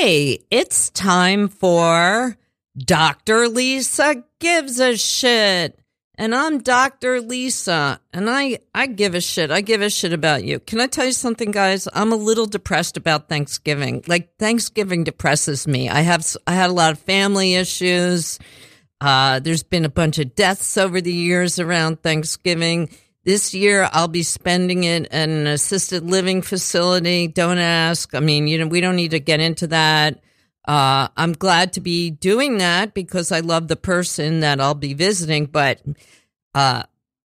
Hey, it's time for Dr. Lisa Gives a Shit. And I'm Dr. Lisa, and I, I give a shit. I give a shit about you. Can I tell you something, guys? I'm a little depressed about Thanksgiving. Like Thanksgiving depresses me. I have, I had a lot of family issues. Uh, there's been a bunch of deaths over the years around Thanksgiving. This year, I'll be spending it in an assisted living facility. Don't ask. I mean, you know, we don't need to get into that. Uh, I'm glad to be doing that because I love the person that I'll be visiting, but uh,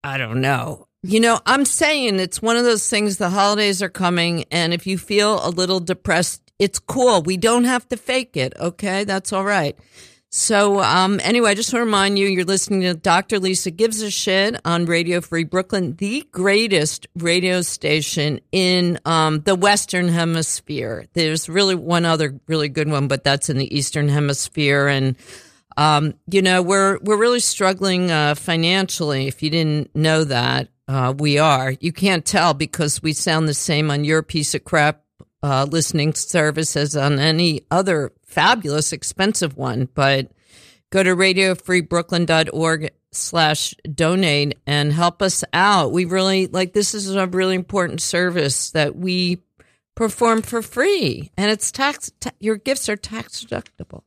I don't know. You know, I'm saying it's one of those things. The holidays are coming, and if you feel a little depressed, it's cool. We don't have to fake it. Okay, that's all right. So, um, anyway, I just want to remind you, you're listening to Dr. Lisa Gives a Shit on Radio Free Brooklyn, the greatest radio station in, um, the Western Hemisphere. There's really one other really good one, but that's in the Eastern Hemisphere. And, um, you know, we're, we're really struggling, uh, financially. If you didn't know that, uh, we are. You can't tell because we sound the same on your piece of crap uh, listening service as on any other fabulous, expensive one. But go to radiofreebrooklyn.org slash donate and help us out. We really like this is a really important service that we perform for free and it's tax, ta- your gifts are tax deductible.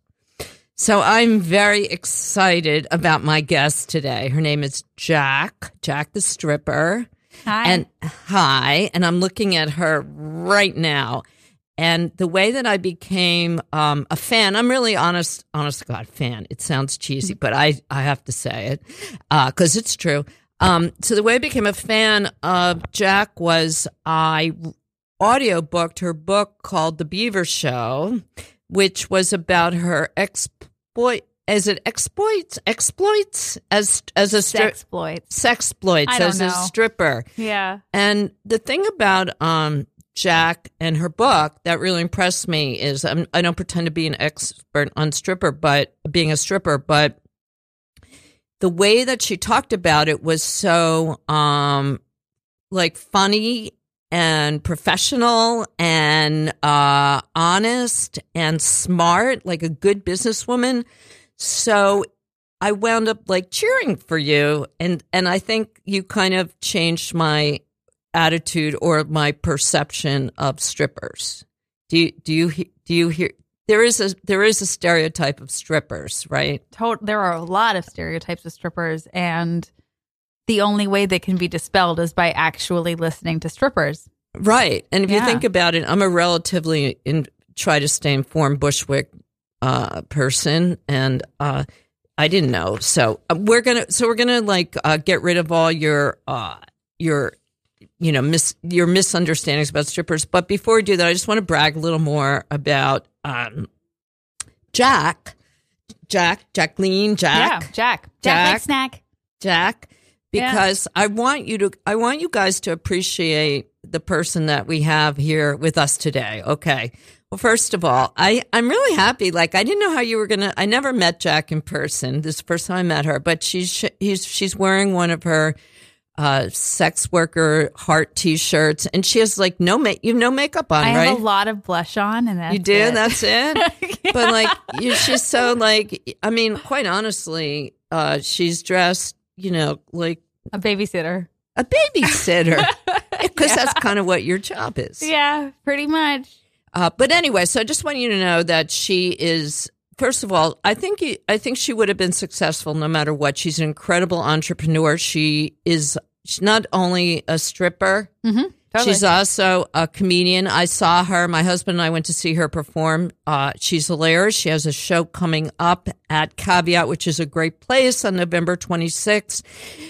So I'm very excited about my guest today. Her name is Jack, Jack the stripper. Hi. And hi, and I'm looking at her right now. And the way that I became um, a fan, I'm really honest, honest to God fan. It sounds cheesy, but I, I have to say it because uh, it's true. Um, so the way I became a fan of Jack was I audio booked her book called The Beaver Show, which was about her exploit is it exploits exploits as as a stri- exploits sexploits as know. a stripper. Yeah. And the thing about um jack and her book that really impressed me is I'm, i don't pretend to be an expert on stripper but being a stripper but the way that she talked about it was so um like funny and professional and uh honest and smart like a good businesswoman so I wound up like cheering for you and and I think you kind of changed my attitude or my perception of strippers. Do you do you do you hear there is a there is a stereotype of strippers, right? there are a lot of stereotypes of strippers and the only way they can be dispelled is by actually listening to strippers. Right. And if Yeah. you think about it, I'm a relatively in try to stay informed Bushwick uh, person, and uh, I didn't know. So uh, we're gonna so we're gonna like uh, get rid of all your uh, your you know mis your misunderstandings about strippers. But before we do that, I just want to brag a little more about um, Jack, Jack, Jacqueline, Jack. Yeah, Jack. Jack, Jack. like snack. Jack Yeah. because I want you to I want you guys to appreciate the person that we have here with us today. Okay. Well, first of all, I I'm really happy. Like I didn't know how you were gonna. I never met Jack in person. This is the first time I met her, but she's he's she's wearing one of her uh sex worker heart t-shirts and she has like no make you have no makeup on I right have a lot of blush on and that's you do it. that's it but like you, she's so like i mean quite honestly uh she's dressed you know like a babysitter. a babysitter because Yeah. that's kind of what your job is Yeah, pretty much. Uh, but anyway so i just want you to know that she is first of all i think i think she would have been successful no matter what she's an incredible entrepreneur she is she's not only a stripper Mm-hmm. Totally. She's also a comedian. I saw her. My husband and I went to see her perform. Uh, she's hilarious. She has a show coming up at Caveat, which is a great place on November 26th.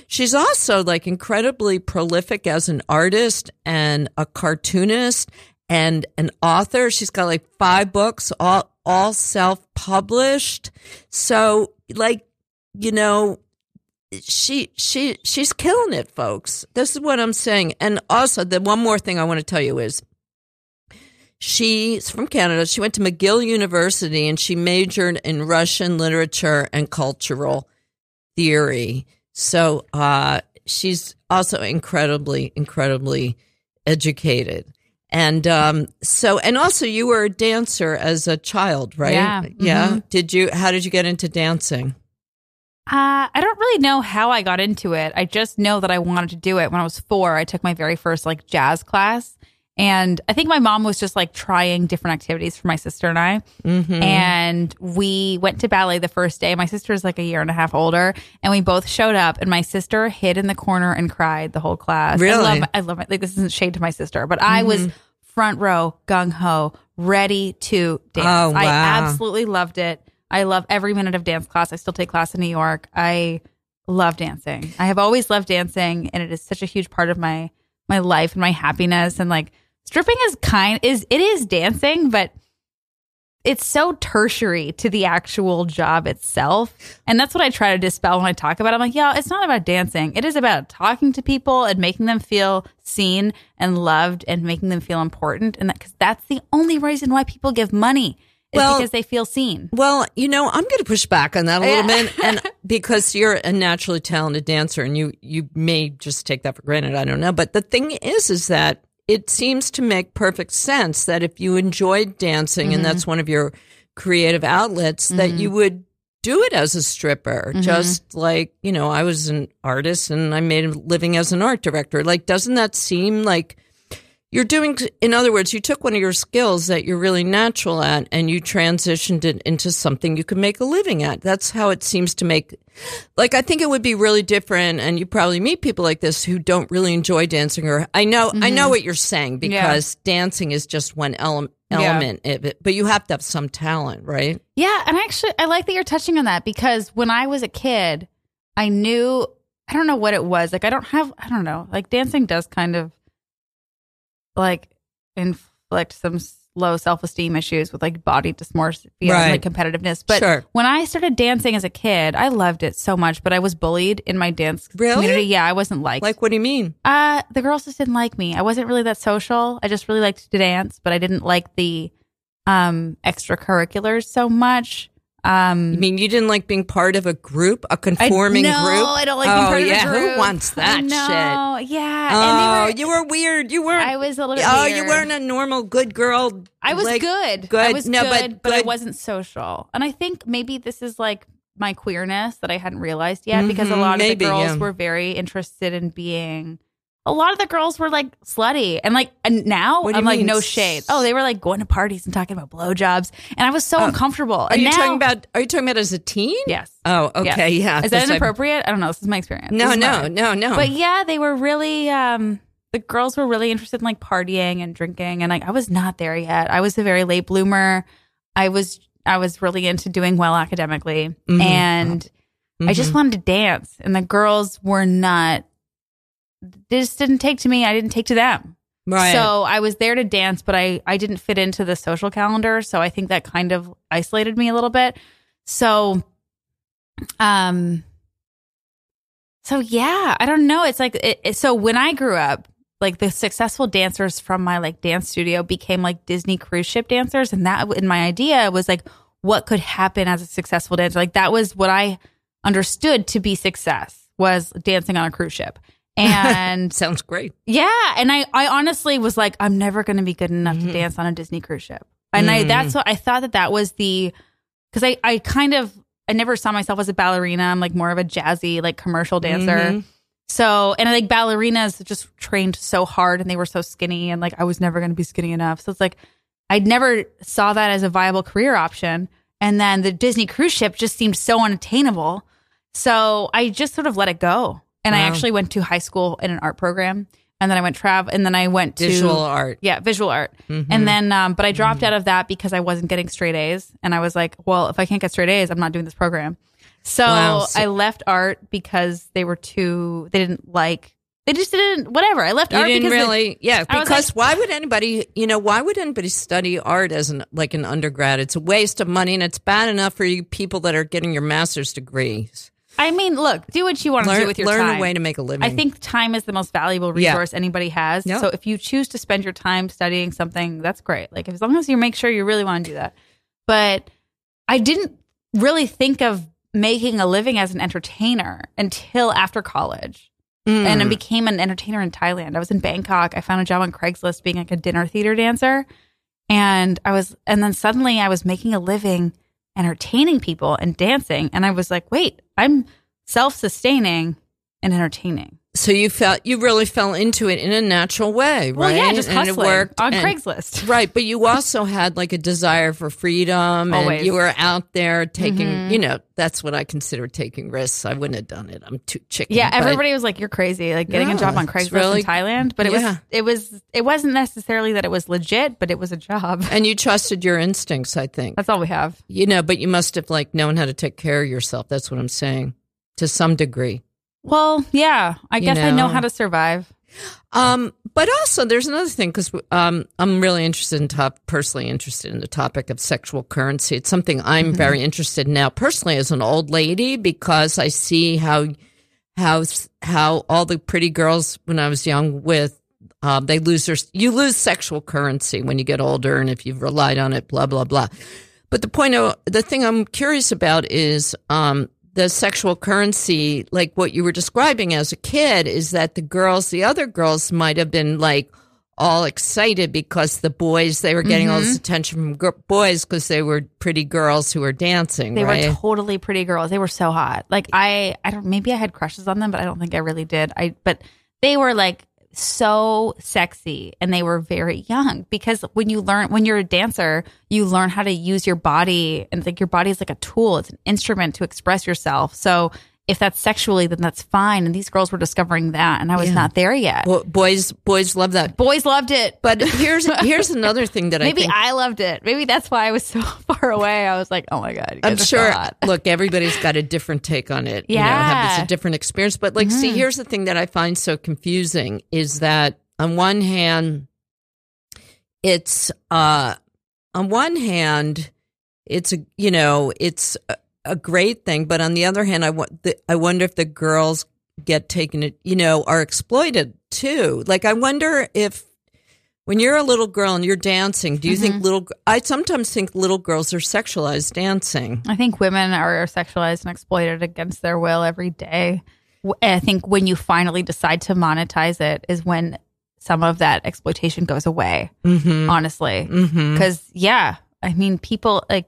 She's also like incredibly prolific as an artist and a cartoonist and an author. She's got like five books, all, all self published. So like, you know, she she she's killing it folks this is what i'm saying and also the one more thing i want to tell you is she's from canada she went to mcgill university and she majored in russian literature and cultural theory so uh she's also incredibly incredibly educated And um, so, and also, you were a dancer as a child, right? Yeah. Yeah. Mhm. Did you? How did you get into dancing? Uh, I don't really know how I got into it. I just know that I wanted to do it when I was four. I took my very first like jazz class. And I think my mom was just like trying different activities for my sister and I. Mm-hmm. And we went to ballet the first day. My sister is like a year and a half older. And we both showed up, and my sister hid in the corner and cried the whole class. I Really? love, I love it. Like, this isn't shade to my sister, but I was Mm-hmm. front row, gung ho, ready to dance. Oh, I absolutely loved it. I love every minute of dance class. I still take class in New York. I love dancing. I have always loved dancing, and it is such a huge part of my my life and my happiness. And like stripping is kind is it is dancing, but it's so tertiary to the actual job itself. And that's what I try to dispel when I talk about it. I'm like, yeah, it's not about dancing. It is about talking to people and making them feel seen and loved and making them feel important. And that, cause that's the only reason why people give money is Well- because they feel seen. Well, you know, I'm going to push back on that a little Yeah. bit, and because you're a naturally talented dancer, and you you may just take that for granted. I don't know, but the thing is, is that it seems to make perfect sense that if you enjoyed dancing Mm-hmm. and that's one of your creative outlets, that you would do it as a stripper. Mm-hmm. Just like you know, I was an artist and I made a living as an art director. Like, doesn't that seem like you're doing in other words you took one of your skills that you're really natural at and you transitioned it into something you can make a living at that's how it seems to make like i think it would be really different and you probably meet people like this who don't really enjoy dancing or i know i know mm-hmm. what you're saying because dancing is just one element Yeah. of it but you have to have some talent right Yeah, and actually, I like that you're touching on that because when I was a kid, I knew I don't know what it was. Like I don't have I don't know. Like dancing does kind of like inflict some low self esteem issues with like body dysmorphia Right. and like competitiveness. But Sure. when I started dancing as a kid, I loved it so much. But I was bullied in my dance Really? community. Yeah, I wasn't liked. like what do you mean uh, the girls just didn't like me. I wasn't really that social. I just really liked to dance, but I didn't like the um extracurriculars so much. Um i mean you didn't like being part of a group a conforming no, group I don't like being oh part of a yeah group. who wants that I know, shit Yeah. Oh, were, you were weird. You weren't. I was a little bit Oh, weird. you weren't a normal good girl. I was like- good. good. I was No, but good, but, I good- wasn't social. And I think maybe this is like my queerness that I hadn't realized yet because a lot of maybe, the girls yeah. were very interested in being. A lot of the girls were like slutty, and like and now I'm like mean? no shade. Oh, they were like going to parties and talking about blowjobs, and I was so uncomfortable. Are and you now, talking about? Are you talking about as a teen? Yes. Oh, okay. Yes. Yeah. Is that inappropriate? I don't know. This is my experience. No, no, no, no. But yeah, they were really um the girls were really interested in like partying and drinking and like I was not there yet. I was a very late bloomer. I was I was really into doing well academically Mm-hmm. and I just wanted to dance and the girls were not they just didn't take to me. I didn't take to them. right. So I was there to dance, but I I didn't fit into the social calendar, so I think that kind of isolated me a little bit. So um so yeah, I don't know. It's like it, it- so when I grew up, like the successful dancers from my like dance studio became like Disney cruise ship dancers and that in my idea was like what could happen as a successful dancer. Like that was what I understood to be success was dancing on a cruise ship. And Sounds great. yeah, and I, I honestly was like, I'm never going to be good enough Mm-hmm. to dance on a Disney cruise ship, and I that's what I thought that that was the because I I kind of I never saw myself as a ballerina. I'm like more of a jazzy like commercial dancer. Mm-hmm. So and I like ballerinas just trained so hard and they were so skinny and like I was never going to be skinny enough. So it's like I never saw that as a viable career option. And then the Disney cruise ship just seemed so unattainable. So I just sort of let it go. And I actually went to high school in an art program. And then I went travel and then I went to Visual art. yeah, visual art. Mm-hmm. And then, um, but I dropped out of that because I wasn't getting straight A's. And I was like, well, if I can't get straight A's, I'm not doing this program. So Wow. So- I left art because they were too, they didn't like, they just didn't, whatever. I left You art didn't because it- really, yeah. Because like- why would anybody, you know, why would anybody study art as an like an undergrad? It's a waste of money, and it's bad enough for you people that are getting your master's degrees. I mean, look, do what you want to do Learn, with your learn time. a way to make a living. I think time is the most valuable Yeah. resource anybody has. Yeah. So if you choose to spend your time studying something, that's great. Like as long as you make sure you really want to do that. But I didn't really think of making a living as an entertainer until after college. Mm. and I became an entertainer in Thailand. I was in Bangkok. I found a job on Craigslist being like a dinner theater dancer. And I was, and then suddenly I was making a living entertaining people and dancing. And I was like, wait, I'm self sustaining and entertaining. So you felt you really fell into it in a natural way, right? Well, yeah, just and it hustling worked on and- Craigslist. Right, but you also had like a desire for freedom, and Always. you were out there taking. Mhm. You know, that's what I consider taking risks. I wouldn't have done it. I'm too chicken. Yeah, everybody was like, "You're crazy!" Like getting a job on Craigslist really- in Thailand, but it yeah. was it was it wasn't necessarily that it was legit, but it was a job. and you trusted your instincts. I think That's all we have. you know, but you must have like known how to take care of yourself. That's what I'm saying, to some degree. Well, yeah, I You guess I know know. how to survive. Um, but also, there's another thing because um, I'm really interested in top, personally interested in the topic of sexual currency. It's something I'm very interested in now, personally, as an old lady, because I see how how how all the pretty girls when I was young with um, they lose their you lose sexual currency when you get older, and if you've relied on it, blah blah blah. But the point of the thing I'm curious about is um, the sexual currency, like what you were describing as a kid, is that the girls, the other girls, might have been like all excited because the boys they were getting all Mm-hmm. this attention from gr- boys because they were pretty girls who were dancing. They right? were totally pretty girls. They were so hot. Like I, I don't. Maybe I had crushes on them, but I don't think I really did. I, but they were like so sexy, and they were very young. Because when you learn, when you're a dancer, you learn how to use your body, and like your body is like a tool. It's an instrument to express yourself. So if that's sexually, then that's fine. And these girls were discovering that, and I was Yeah. not there yet. Bo- boys, boys love that. Boys loved it, But here's here's another thing that maybe I think I loved it. Maybe that's why I was so far away. I was like, oh my god, I'm guys are so sure. Look, everybody's got a different take on it. You know, have Yeah. it's a different experience. But like, see, here's the thing that I find so confusing is that on one hand, it's uh, on one hand, it's a you know, it's a, a great thing, but on the other hand, I want the, I wonder if the girls get taken it, you know, are exploited too. Like, I wonder if when you're a little girl and you're dancing, do you Mm-hmm. think little? I sometimes think little girls are sexualized dancing. I think women are sexualized and exploited against their will every day. I think when you finally decide to monetize it is when some of that exploitation goes away, Mm-hmm. honestly. Mm-hmm. Because, yeah, I mean, people like,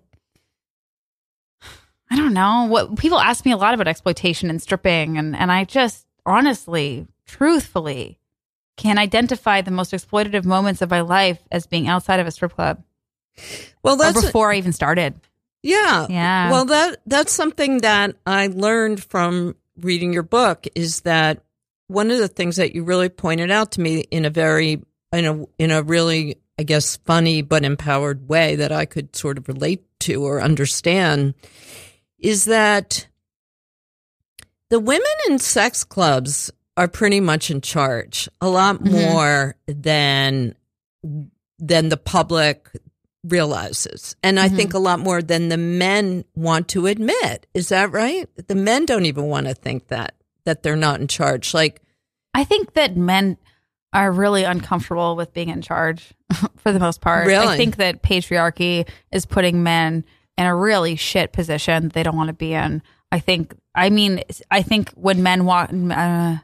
I don't know what people ask me a lot about exploitation and stripping. And, and I just honestly, truthfully, can identify the most exploitative moments of my life as being outside of a strip club Well, or that's before I even started. yeah, Yeah. Well, that that's something that I learned from reading your book is that one of the things that you really pointed out to me in a very in a in a really I guess funny but empowered way that I could sort of relate to or understand is that the women in sex clubs are pretty much in charge a lot Mhm. more than than the public realizes and i Mhm. think a lot more than the men want to admit is that right the men don't even want to think that that they're not in charge like I think that men are really uncomfortable with being in charge for the most part. Really? I think that patriarchy is putting men in a really shit position that they don't want to be in. I think, I mean, I think when men walk, uh,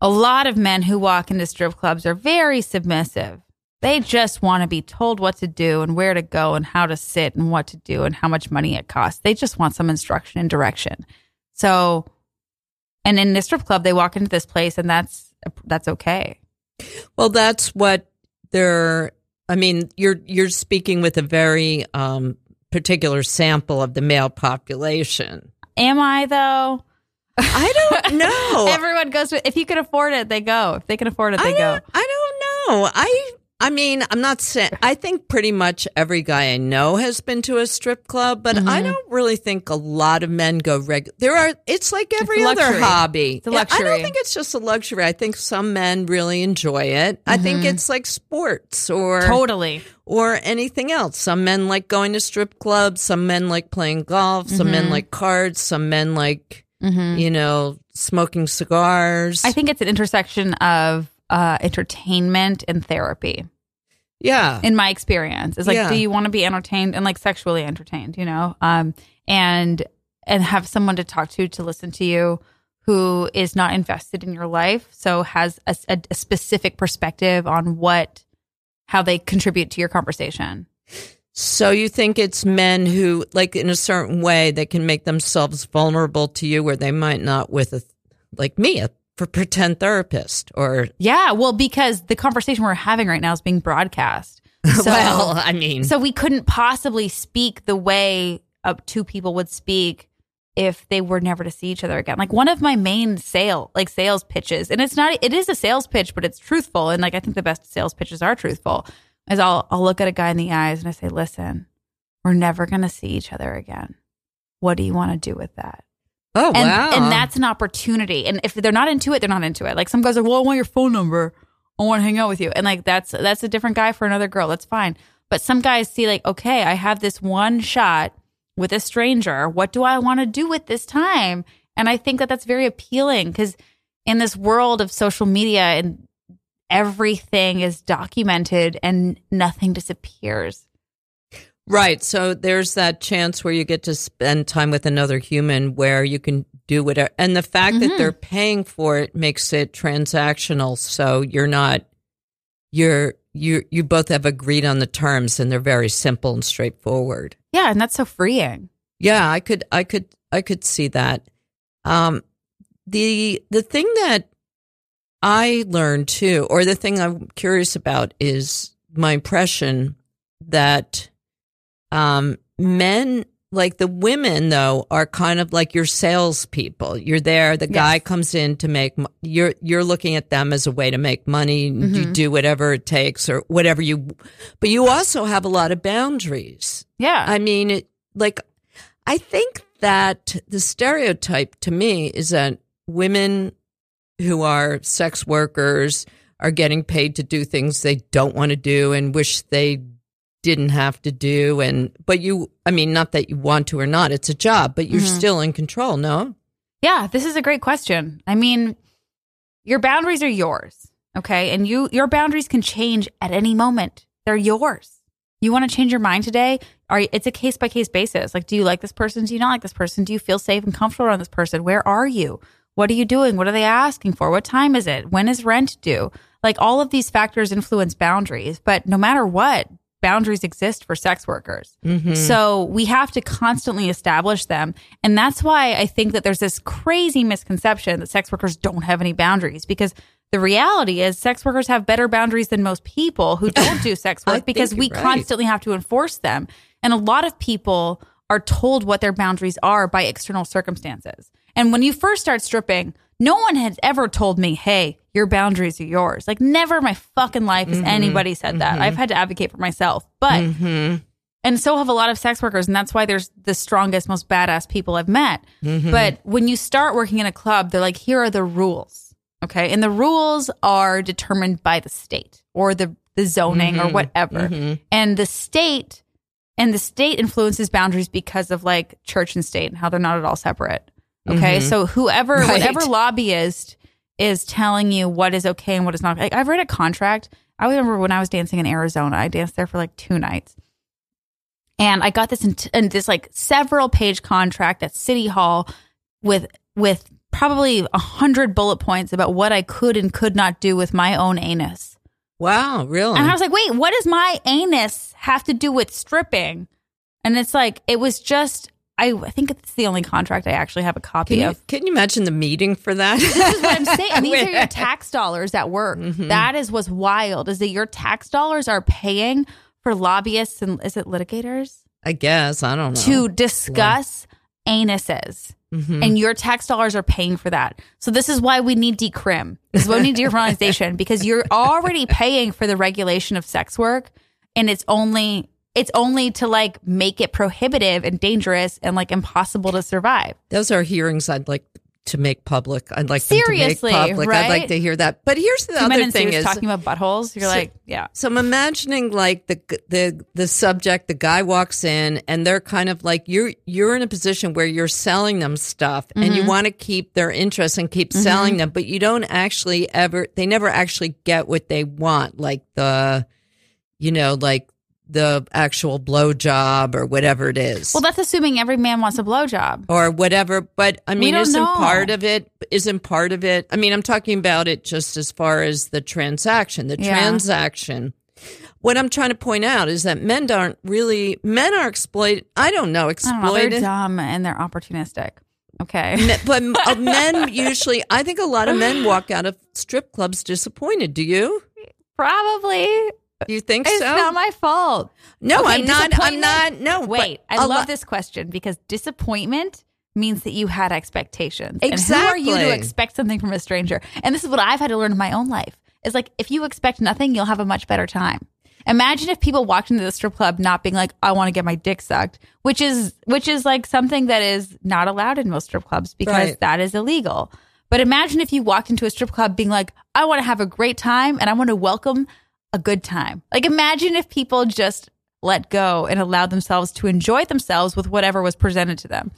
a lot of men who walk into strip clubs are very submissive. They just want to be told what to do and where to go and how to sit and what to do and how much money it costs. They just want some instruction and direction. So, and in the strip club, they walk into this place and that's that's okay. well that's what they're i mean you're you're speaking with a very um particular sample of the male population Am I though? i don't know Everyone goes with if you can afford it, they go. If they can afford it, I they go. I don't know. I I mean, I'm not saying. I think pretty much every guy I know has been to a strip club, but I Mhm. don't really think a lot of men go regular. There are. It's like every a other hobby. It's a Yeah, I don't think it's just a luxury. I think some men really enjoy it. I think Mhm. it's like sports or Totally. or anything else. Some men like going to strip clubs. Some men like playing golf. Some men Mhm. like cards. Some men like hmm you know smoking cigars. I think it's an intersection of uh, entertainment and therapy. yeah. in my experience is like Yeah. do you want to be entertained and like sexually entertained you know um and and have someone to talk to to listen to you who is not invested in your life, so has a, a, a specific perspective on what how they contribute to your conversation. So you think it's men who, like, in a certain way, they can make themselves vulnerable to you, where they might not with a like me, a pretend therapist, or Yeah, well, because the conversation we're having right now is being broadcast. So, well, I mean, so we couldn't possibly speak the way up two people would speak if they were never to see each other again. Like one of my main sale, like sales pitches, and it's not, it is a sales pitch, but it's truthful. And like, I think the best sales pitches are truthful is I'll, I'll look at a guy in the eyes and I say, listen, we're never going to see each other again. What do you want to do with that? Oh and, wow, and that's an opportunity. And if they're not into it, they're not into it. Like some guys are, well, I want your phone number. I want to hang out with you. And like that's that's a different guy for another girl. That's fine. But some guys see like, okay, I have this one shot with a stranger. What do I want to do with this time? And I think that that's very appealing because in this world of social media and everything is documented and nothing disappears. Right. So there's that chance where you get to spend time with another human where you can do whatever. And the fact Mm-hmm. that they're paying for it makes it transactional. So you're not, you're, you, you both have agreed on the terms and they're very simple and straightforward. Yeah, and that's so freeing. Yeah, I could, I could, I could see that. Um, the, the thing that I learned too, or the thing I'm curious about is my impression that um, men, like the women, though, are kind of like your salespeople. You're there. The guy comes in to make. You're you're looking at them as a way to make money. You Mhm. do whatever it takes, or whatever you. But you also have a lot of boundaries. Yeah. I mean, it, like, I think that the stereotype to me is that women who are sex workers are getting paid to do things they don't want to do and wish they didn't have to do. And, but you, I mean, not that you want to or not, it's a job, but you're Mhm. still in control, no? Yeah, this is a great question. I mean, your boundaries are yours, okay? And you your boundaries can change at any moment. They're yours. You want to change your mind today? Are it's a case by case basis. Like, do you like this person? Do you not like this person? Do you feel safe and comfortable around this person? Where are you? What are you doing? What are they asking for? What time is it? When is rent due? Like all of these factors influence boundaries, but no matter what, boundaries exist for sex workers. So we have to constantly establish them. And that's why I think that there's this crazy misconception that sex workers don't have any boundaries because the reality is sex workers have better boundaries than most people who don't do sex work because we right. constantly have to enforce them. And a lot of people are told what their boundaries are by external circumstances. And when you first start stripping, no one had ever told me, hey, your boundaries are yours. Like, never in my fucking life has mm-hmm. anybody said that. Mm-hmm. I've had to advocate for myself. But Mm-hmm. and so have a lot of sex workers and that's why there's the strongest most badass people i've met mm-hmm. but when you start working in a club they're like here are the rules okay and the rules are determined by the state or the the zoning or whatever and the state and the state influences boundaries because of like church and state and how they're not at all separate okay so whoever Right. whatever lobbyist is telling you what is okay and what is not like i've read a contract i remember when i was dancing in arizona i danced there for like two nights and I got this in, in this like several page contract at City Hall with with probably a hundred bullet points about what I could and could not do with my own anus. Wow, really? And I was like, wait, what does my anus have to do with stripping? And it's like it was just I, I think it's the only contract I actually have a copy can, you, of. can you imagine the meeting for that? This is what I'm saying. These are your tax dollars at work. Mm-hmm. That is what's wild is that your tax dollars are paying for lobbyists and is it litigators? I guess. I don't know. to discuss anuses. Mhm. And your tax dollars are paying for that. So this is why we need decrim. This is why we need decriminalization because you're already paying for the regulation of sex work and it's only it's only to like make it prohibitive and dangerous and like impossible to survive. Those are hearings I'd like to make public. I'd like Seriously, them to make public. I'd like to hear that. But here's the Two other in thing is talking about buttholes. You're So- like, yeah. So I'm imagining like the the the subject, the guy walks in and they're kind of like you're you're in a position where you're selling them stuff and Mm-hmm. you want to keep their interest and keep selling them, but you don't actually ever they never actually get what they want, like the you know, like the actual blow job or whatever it is. Well, that's assuming every man wants a blowjob. or whatever. But I mean, isn't know. part of it isn't part of it. I mean, I'm talking about it just as far as the transaction. The Yeah. transaction. What I'm trying to point out is that men aren't really men are exploited. I don't know I don't know. They're exploited. dumb and they're opportunistic. Okay. But uh, men usually, I think a lot of men walk out of strip clubs disappointed. Do you? Probably. You think It's so? It's not my fault. no, Okay, I'm not. I'm not. No, Wait, I love lo- this question because disappointment means that you had expectations. And who are you to expect something from a stranger? And this is what I've had to learn in my own life. It's like if you expect nothing, you'll have a much better time. Imagine if people walked into the strip club not being like, I want to get my dick sucked, which is which is like something that is not allowed in most strip clubs because Right. that is illegal. But imagine if you walked into a strip club being like, I want to have a great time and I want to welcome a good time. Like imagine if people just let go and allowed themselves to enjoy themselves with whatever was presented to them.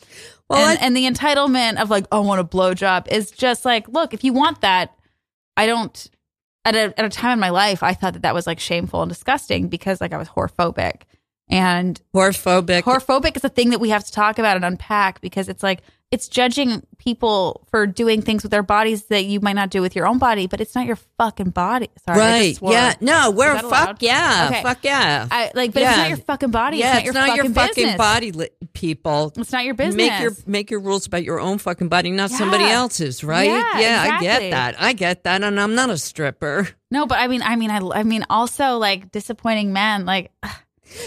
Well, and, and the entitlement of like, oh, I want a blowjob is just like, look, if you want that, I don't. At a, at a time in my life, I thought that that was like shameful and disgusting because like I was whorephobic And whorephobic. Whorephobic is a thing that we have to talk about and unpack because it's like it's judging people for doing things with their bodies that you might not do with your own body, but it's not your fucking body. Sorry, right. Yeah. No, we're fuck allowed? yeah. Okay. Fuck yeah. I like, but it's not your fucking body. yeah, it's not your fucking business. body, li- people. It's not your business. Make your make your rules about your own fucking body, not somebody else's, right? Yeah, I exactly. get that. I get that, and I'm not a stripper. no, but I mean, I mean, I, I mean, also like disappointing men. Like,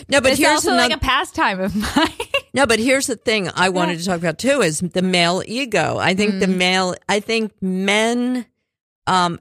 No, but it's here's also another. like a pastime of mine. no, but here's the thing I wanted to talk about too is the male ego. I think Mm. the male. I think men. Um,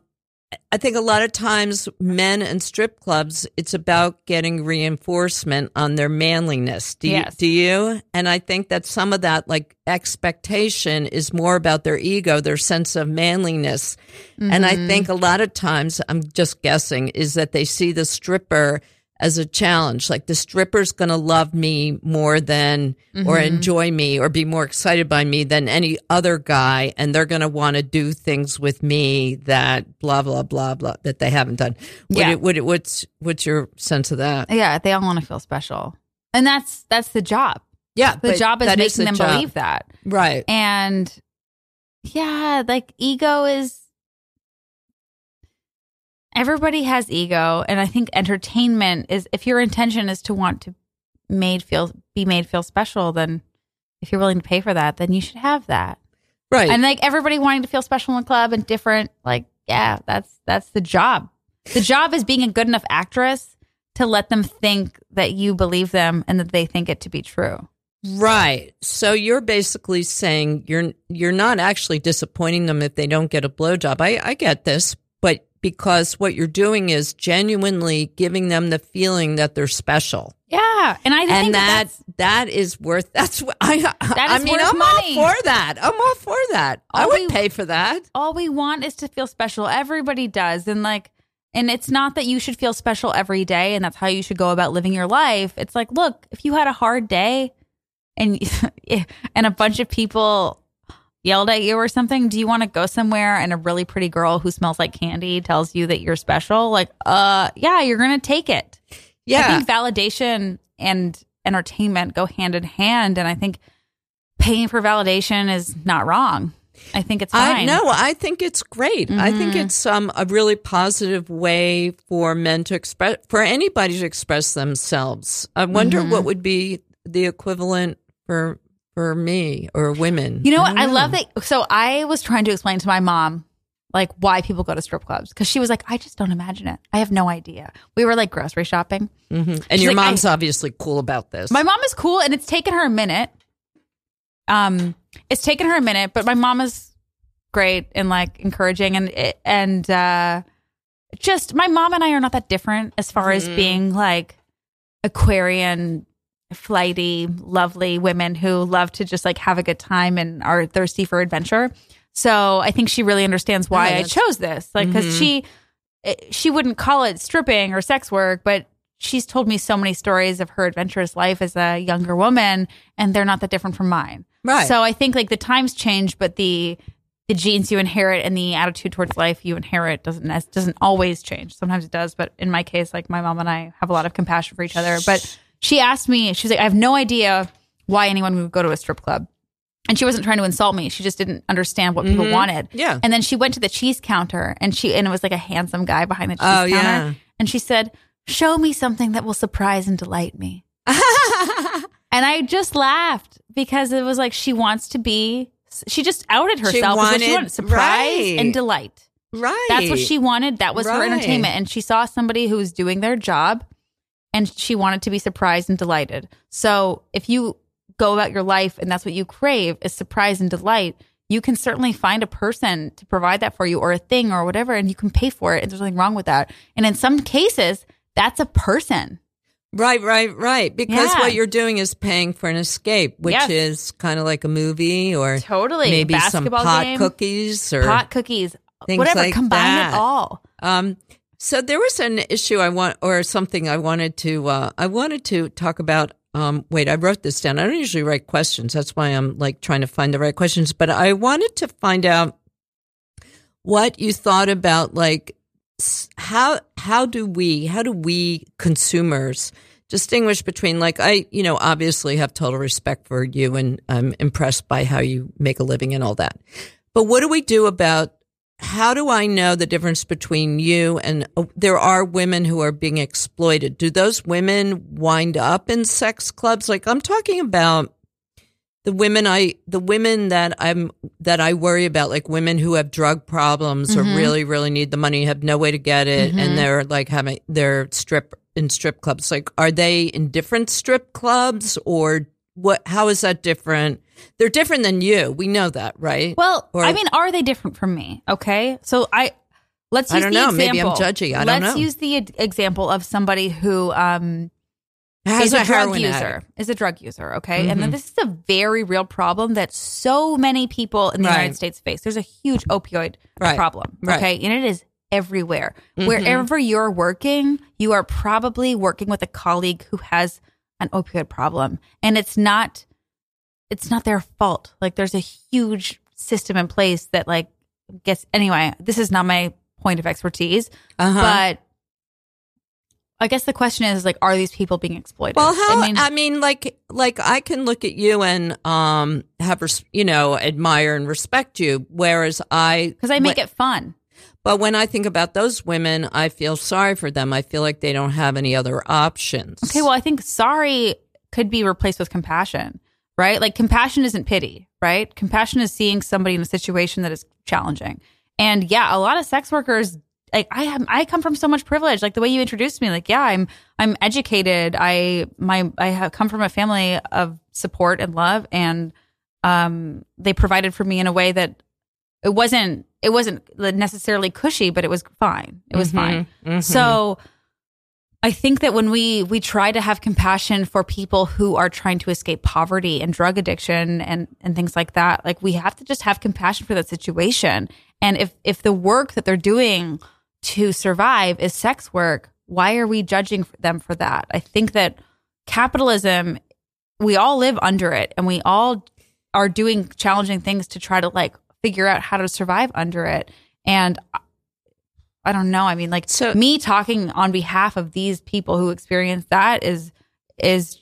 I think a lot of times men and strip clubs, it's about getting reinforcement on their manliness. Do you, Yes. do you? And I think that some of that like expectation is more about their ego, their sense of manliness. And I think a lot of times, I'm just guessing, is that they see the stripper as a challenge. Like the stripper's going to love me more than, or mm-hmm. enjoy me, or be more excited by me than any other guy. And they're going to want to do things with me that blah, blah, blah, blah, that they haven't done. What Yeah. it, it, what's, what's your sense of that? yeah, they all want to feel special, and that's that's the job. Yeah. The job is making the them job. believe that. Right. And yeah, like ego is everybody has ego and I think entertainment is if your intention is to want to made feel be made feel special then if you're willing to pay for that then you should have that. Right. And like everybody wanting to feel special in the club and different like yeah, that's that's the job. The job is being a good enough actress to let them think that you believe them and that they think it to be true. Right. So you're basically saying you're you're not actually disappointing them if they don't get a blowjob. I, I get this, because what you're doing is genuinely giving them the feeling that they're special. Yeah, and I think and that that's- worth that's what I I is mean worth I'm money. all for that. I'm all for that. I would we- pay for that. all we want is to feel special. Everybody does. And like, and it's not that you should feel special every day and that's how you should go about living your life. It's like, look, if you had a hard day and and a bunch of people yelled at you or something, do you want to go somewhere and a really pretty girl who smells like candy tells you that you're special? Like, uh, yeah, you're going to take it. Yeah. I think validation and entertainment go hand in hand and I think paying for validation is not wrong. I think it's fine. I no, I think it's great. I think Mm-hmm. it's um a really positive way for men to express for anybody to express themselves. I wonder Mm-hmm. what would be the equivalent for for me or women. You know what? don't I love that. So I was trying to explain to my mom like why people go to strip clubs because she was like, I just don't imagine it. I have no idea. We were like grocery shopping. Mhm. And She's your like, mom's obviously cool about this. My mom is cool, and it's taken her a minute. Um, it's taken her a minute, but my mom is great and like encouraging, and and uh, just my mom and I are not that different as far as being like Aquarian, flighty, lovely women who love to just like have a good time and are thirsty for adventure. So I think she really understands why Yeah, I chose this, like because mm-hmm. she it- she wouldn't call it stripping or sex work, but she's told me so many stories of her adventurous life as a younger woman, and they're not that different from mine. Right. So I think like the times change, but the the genes you inherit and the attitude towards life you inherit doesn't as- doesn't always change. Sometimes it does, but in my case, like my mom and I have a lot of compassion for each other. But she asked me, she's like, I have no idea why anyone would go to a strip club. and she wasn't trying to insult me. She just didn't understand what people wanted. Mm-hmm. Yeah. And then she went to the cheese counter and she and it was like a handsome guy behind the cheese Oh, counter. yeah. And she said, "Show me something that will surprise and delight me." and I just laughed because it was like she wants to be she just outed herself as what she wanted- wanted surprise right. and delight. right. That's what she wanted. That was her entertainment. And she saw somebody who was doing their job and she wanted to be surprised and delighted. So if you go about your life and that's what you crave is surprise and delight, you can certainly find a person to provide that for you or a thing or whatever, and you can pay for it. And there's nothing wrong with that. And in some cases, that's a person. Right, right, right. Because Yeah. what you're doing is paying for an escape, which Yes. is kind of like a movie or Totally. maybe some Basketball pot game, cookies or Pot cookies, whatever. like Combine that. it all. Um, so there was an issue I want, or something I wanted to, uh, I wanted to talk about. Um, wait, I wrote this down. I don't usually write questions. That's why I'm like trying to find the right questions. But I wanted to find out what you thought about like how how do we how do we consumers distinguish between like I you know obviously have total respect for you and I'm impressed by how you make a living and all that. But what do we do about how do I know the difference between you and uh, there are women who are being exploited? Do those women wind up in sex clubs? Like I'm talking about the women I the women that I'm that I worry about, like women who have drug problems or really really need the money, have no way to get it, and they're like having they're strip in strip clubs. Like, are they in different strip clubs or what? How is that different? They're different than you. We know that, right? Well, Or- I mean, are they different from me? Okay, so I let's I use don't the know. example. Maybe I'm judgy. I don't let's use the example of somebody who um, Has is a, drug user. addict. Is a drug user. Okay, and then Mhm. this is a very real problem that so many people in the Right. United States face. There's a huge opioid Right. problem. Right. Okay, and it is everywhere. Mhm. Wherever you're working, you are probably working with a colleague who has an opioid problem, and it's not it's not their fault. Like there's a huge system in place that like gets anyway, this is not my point of expertise, Uh-huh. but I guess the question is like are these people being exploited? Well, how? I I mean, mean, like, like I can look at you and um have res- you know admire and respect you, whereas I cuz I make when- it fun. But when I think about those women, I feel sorry for them. I feel like they don't have any other options. Okay, well, I think sorry could be replaced with compassion, right? Like compassion isn't pity, right? Compassion is seeing somebody in a situation that is challenging. And yeah, a lot of sex workers like I have I come from so much privilege. Like the way you introduced me, like yeah, I'm I'm educated. I my I have come from a family of support and love and um they provided for me in a way that it wasn't it wasn't necessarily cushy, but it was fine. It was fine. Mhm. So I think that when we we try to have compassion for people who are trying to escape poverty and drug addiction and and things like that, like we have to just have compassion for that situation. And if if the work that they're doing to survive is sex work, why are we judging them for that? I think that capitalism we all live under it and we all are doing challenging things to try to like figure out how to survive under it. And I don't know. I mean, like So- me talking on behalf of these people who experience that is is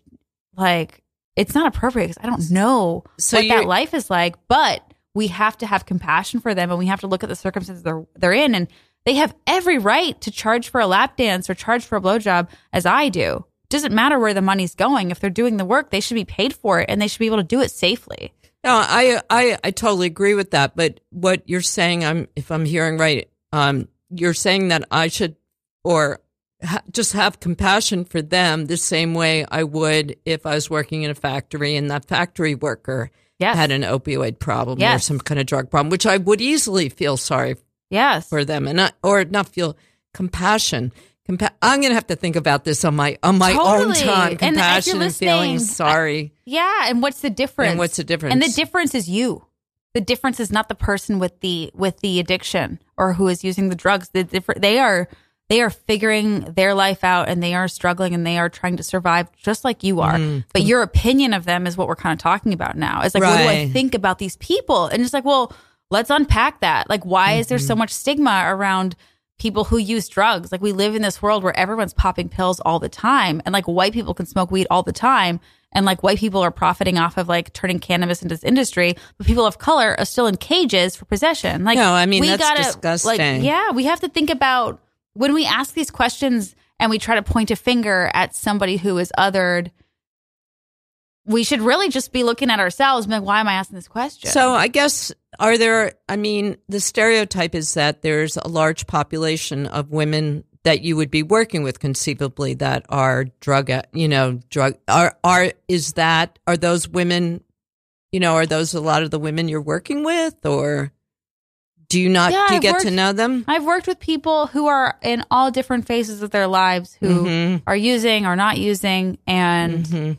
like it's not appropriate because I don't know So what that life is like. But we have to have compassion for them, and we have to look at the circumstances they're they're in, and they have every right to charge for a lap dance or charge for a blowjob, as I do. Doesn't matter where the money's going. If they're doing the work, they should be paid for it, and they should be able to do it safely. No, I, I, I totally agree with that. But what you're saying, I'm, if I'm hearing right, um, you're saying that I should, or ha- just have compassion for them the same way I would if I was working in a factory and that factory worker Yes. had an opioid problem or some kind of drug problem, which I would easily feel sorry Yes. for them and not, or not feel compassion. Compa- I'm going to have to think about this on my on my own time. And Compassion you're and, feeling sorry. Yeah, and what's the difference? And what's the difference? And the difference is you. The difference is not the person with the with the addiction or who is using the drugs. The different they are they are figuring their life out and they are struggling and they are trying to survive just like you are. Mm-hmm. But your opinion of them is what we're kind of talking about now. It's like what do I think about these people? And it's like, well, let's unpack that. Like why is there so mm-hmm. much stigma around people who use drugs? Like we live in this world where everyone's popping pills all the time and like white people can smoke weed all the time and like white people are profiting off of like turning cannabis into this industry, but people of color are still in cages for possession. Like, No, I mean, we that's gotta, disgusting. Like, yeah, we have to think about when we ask these questions and we try to point a finger at somebody who is othered. We should really just be looking at ourselves like, why am I asking this question? So I guess are there? I mean, the stereotype is that there's a large population of women that you would be working with conceivably that are drug, you know, drug are are is that are those women, you know, are those a lot of the women you're working with, or do you not? Yeah, do you I've get to know them? I've worked with people who are in all different phases of their lives who Mhm. are using or not using and Mhm.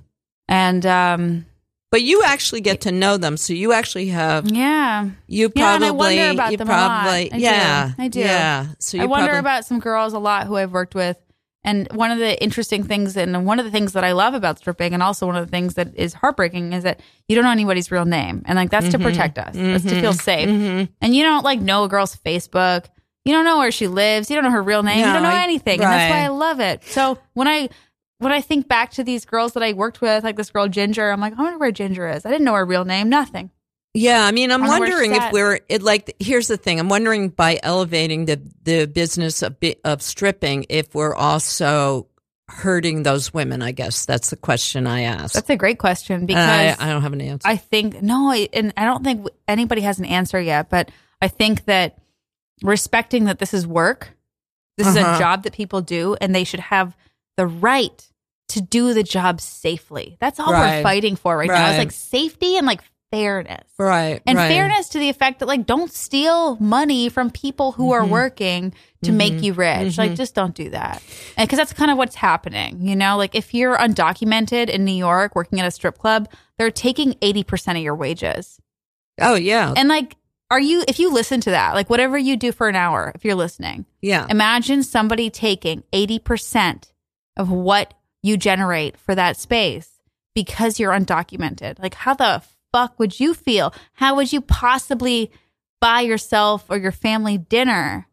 And um But you actually get to know them, so you actually have yeah. you Yeah, probably I wonder about you them a lot. probably I do. yeah I do. yeah. So you I wonder probably, about some girls a lot who I've worked with. And one of the interesting things, and one of the things that I love about stripping, and also one of the things that is heartbreaking, is that you don't know anybody's real name, and like that's to protect us, that's to feel safe. Mhm. And you don't like know a girl's Facebook, you don't know where she lives, you don't know her real name, you don't know anything, and that's why. I love it. So when I when I think back to these girls that I worked with, like this girl Ginger, I'm like, I wonder where Ginger is. I didn't know her real name, nothing. Yeah, I mean, I'm I wondering if we're it like. Here's the thing: I'm wondering by elevating the the business of of stripping, if we're also hurting those women. I guess that's the question I ask. That's a great question because I, I don't have an answer. I think no, and I don't think anybody has an answer yet. But I think that respecting that this is work, this is Uh-huh. a job that people do, and they should have the right to do the job safely. That's all Right. we're fighting for right, now. It's like safety and like fairness. right, And right. fairness to the effect that like don't steal money from people who Mm-hmm. are working to make you rich. Like just don't do that. And cuz that's kind of what's happening, you know? Like if you're undocumented in New York working at a strip club, they're taking 80% of your wages. Oh yeah, And like are you if you listen to that, like whatever you do for an hour, if you're listening, yeah. imagine somebody taking 80% of what you generate for that space because you're undocumented. Like, how the fuck would you feel? How would you possibly buy yourself or your family dinner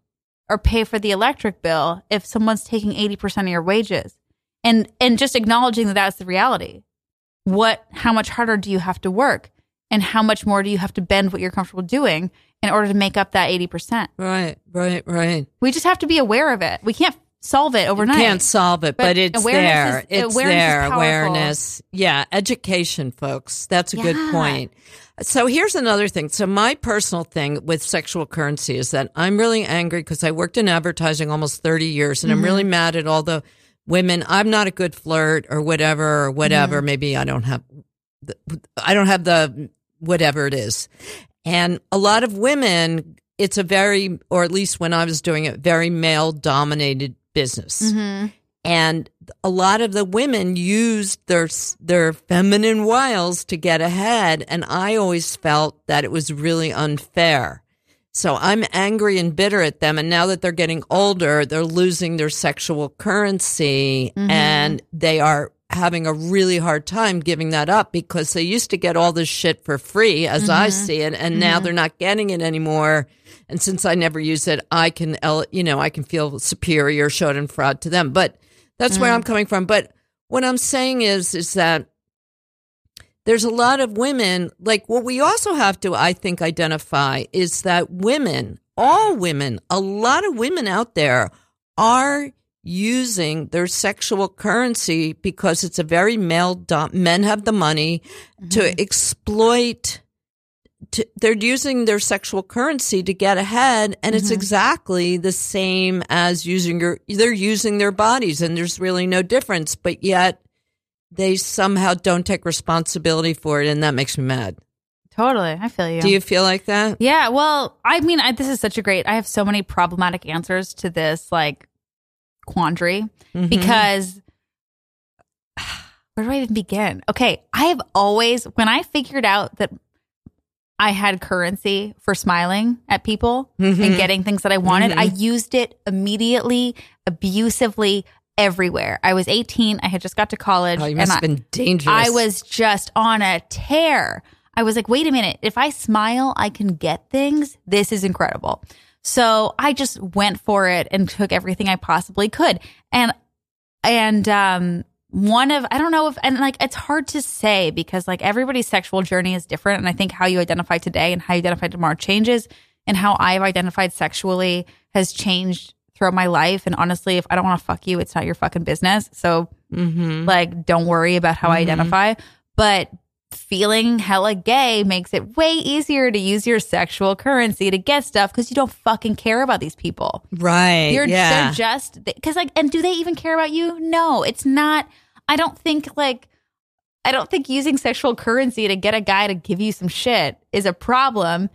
or pay for the electric bill if someone's taking 80% of your wages? And, and just acknowledging that that's the reality. What, how much harder do you have to work? And how much more do you have to bend what you're comfortable doing in order to make up that 80%? Right, right, right. We just have to be aware of it. We can't solve it overnight. Can't solve it, but, But it's awareness there. is- it's awareness there. Awareness. Yeah, education, folks. That's a good point. So here's another thing. So my personal thing with sexual currency is that I'm really angry because I worked in advertising almost 30 years and I'm really Mm-hmm. mad at all the women. I'm not a good flirt or whatever or whatever. Mm-hmm. Maybe I don't have the, I don't have the whatever it is. And a lot of women, it's a very, or at least when I was doing it, very male dominated business. Mm-hmm. And a lot of the women used their their feminine wiles to get ahead, and I always felt that it was really unfair. So I'm angry and bitter at them, and now that they're getting older, they're losing their sexual currency, and they are having a really hard time giving that up because they used to get all this shit for free, as I mm-hmm. see it, and now mm-hmm. they're not getting it anymore. And since I never use it, I can, el- you know, I can feel superior, Schadenfreude to them. But that's where I'm mm. coming from. But what I'm saying is, is that there's a lot of women, like what we also have to, I think, identify is that women, all women, a lot of women out there are using their sexual currency because it's a very male dom- men have the money to mm-hmm. exploit to, they're using their sexual currency to get ahead and it's mm-hmm. exactly the same as using your they're using their bodies and there's really no difference but yet they somehow don't take responsibility for it and that makes me mad Totally. I feel you. do you feel like that yeah. Well, I mean, I, this is such a great, I have so many problematic answers to this like quandary Mm-hmm. because where do I even begin? Okay. I have always, when I figured out that I had currency for smiling at people Mm-hmm. and getting things that I wanted, I used it immediately, abusively everywhere. I was 18. I had just got to college. oh, you and must I- have been dangerous I was just on a tear. I was like, wait a minute. If I smile, I can get things. This is incredible. So I just went for it and took everything I possibly could. And, and, um, one of I don't know if and like it's hard to say because like everybody's sexual journey is different. And I think how you identify today and how you identify tomorrow changes. And how I've identified sexually has changed throughout my life. And honestly if I don't want to fuck you it's not your fucking business. So Mm-hmm. like don't worry about how I identify. But feeling hella gay makes it way easier to use your sexual currency to get stuff because you don't fucking care about these people Right. you're yeah. they're just because like and do they even care about you? No, it's not. I don't think like I don't think using sexual currency to get a guy to give you some shit is a problem.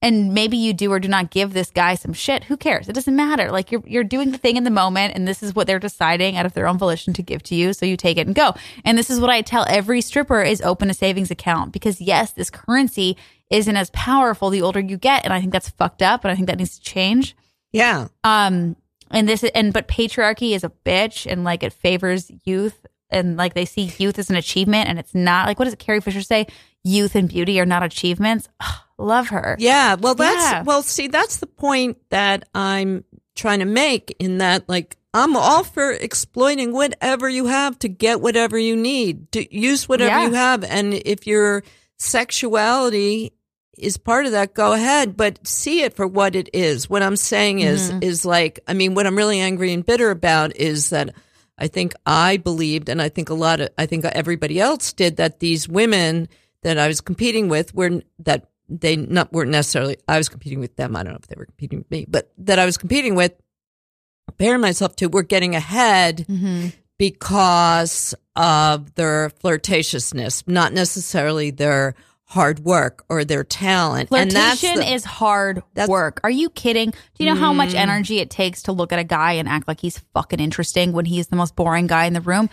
And maybe you do or do not give this guy some shit. Who cares? It doesn't matter. Like you're you're doing the thing in the moment and this is what they're deciding out of their own volition to give to you, so you take it and go. And this is what I tell every stripper is open a savings account because yes, this currency isn't as powerful the older you get and I think that's fucked up and I think that needs to change. yeah. Um, and this and but patriarchy is a bitch, and like it favors youth, and like they see youth as an achievement, and it's not. Like what does Carrie Fisher say? Youth and beauty are not achievements. Ugh, love her. Yeah. Well, that's, Yeah. well, see, that's the point that I'm trying to make in that, like, I'm all for exploiting whatever you have to get whatever you need. To use whatever Yeah. you have. And if your sexuality is part of that, go ahead, but see it for what it is. What I'm saying is, Mm-hmm. is like, I mean, what I'm really angry and bitter about is that I think I believed, and I think a lot of, I think everybody else did, that these women that I was competing with were that they not weren't necessarily. I was competing with them. I don't know if they were competing with me, but that I was competing with, comparing myself to, were getting ahead Mm-hmm. because of their flirtatiousness, not necessarily their hard work or their talent. and that's Flirtation the- is hard that's- Mm. work. Are you kidding? Do you know how much energy it takes to look at a guy and act like he's fucking interesting when he's the most boring guy in the room?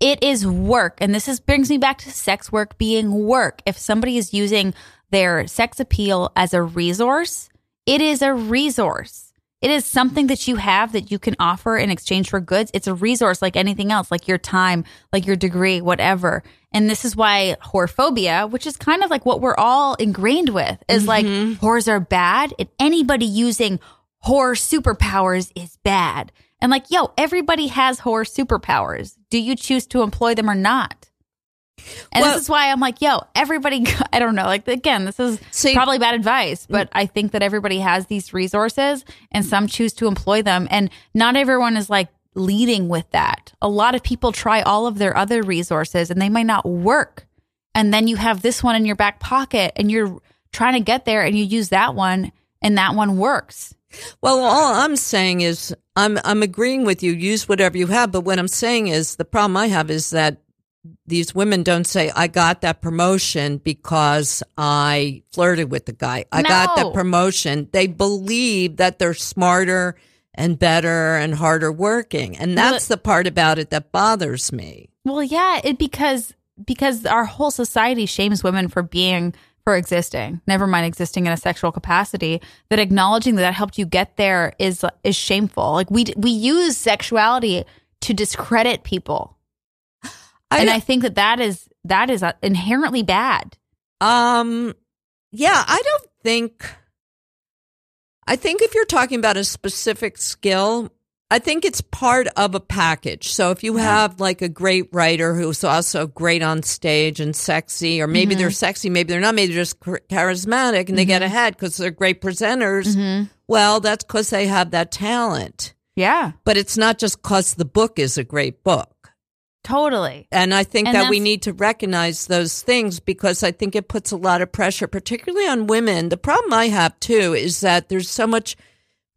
It is work. And this is brings me back to sex work being work. If somebody is using their sex appeal as a resource, it is a resource. It is something that you have that you can offer in exchange for goods. It's a resource like anything else, like your time, like your degree, whatever. And this is why whorephobia, which is kind of like what we're all ingrained with, is like mm-hmm. whores are bad and anybody using whore superpowers is bad. And like, yo, everybody has whore superpowers. Do you choose to employ them or not? And Well- this is why I'm like, yo, everybody, I don't know. Like, again, this is See- probably bad advice, but mm. I think that everybody has these resources and some choose to employ them. And not everyone is like leading with that. A lot of people try all of their other resources and they might not work. And then you have this one in your back pocket and you're trying to get there and you use that one and that one works. Well, all I'm saying is I'm I'm agreeing with you. Use whatever you have, but what I'm saying is the problem I have is that these women don't say I got that promotion because I flirted with the guy. I got that promotion. They believe that they're smarter and better and harder working, and Well, that's the part about it that bothers me. Well, yeah, it because because our whole society shames women for being for existing. Never mind existing in a sexual capacity. That acknowledging that that helped you get there is is shameful. Like we we use sexuality to discredit people, and I, I think that that is that is uh, inherently bad. Um, yeah, I don't think. I think if you're talking about a specific skill, I think it's part of a package. So if you have like a great writer who's also great on stage and sexy, or maybe they're sexy, maybe they're not, maybe they're just charismatic and they get ahead because they're great presenters. Well, that's because they have that talent. Yeah, But it's not just because the book is a great book. Totally. And I think And that we need to recognize those things because I think it puts a lot of pressure, particularly on women. The problem I have too is that there's so much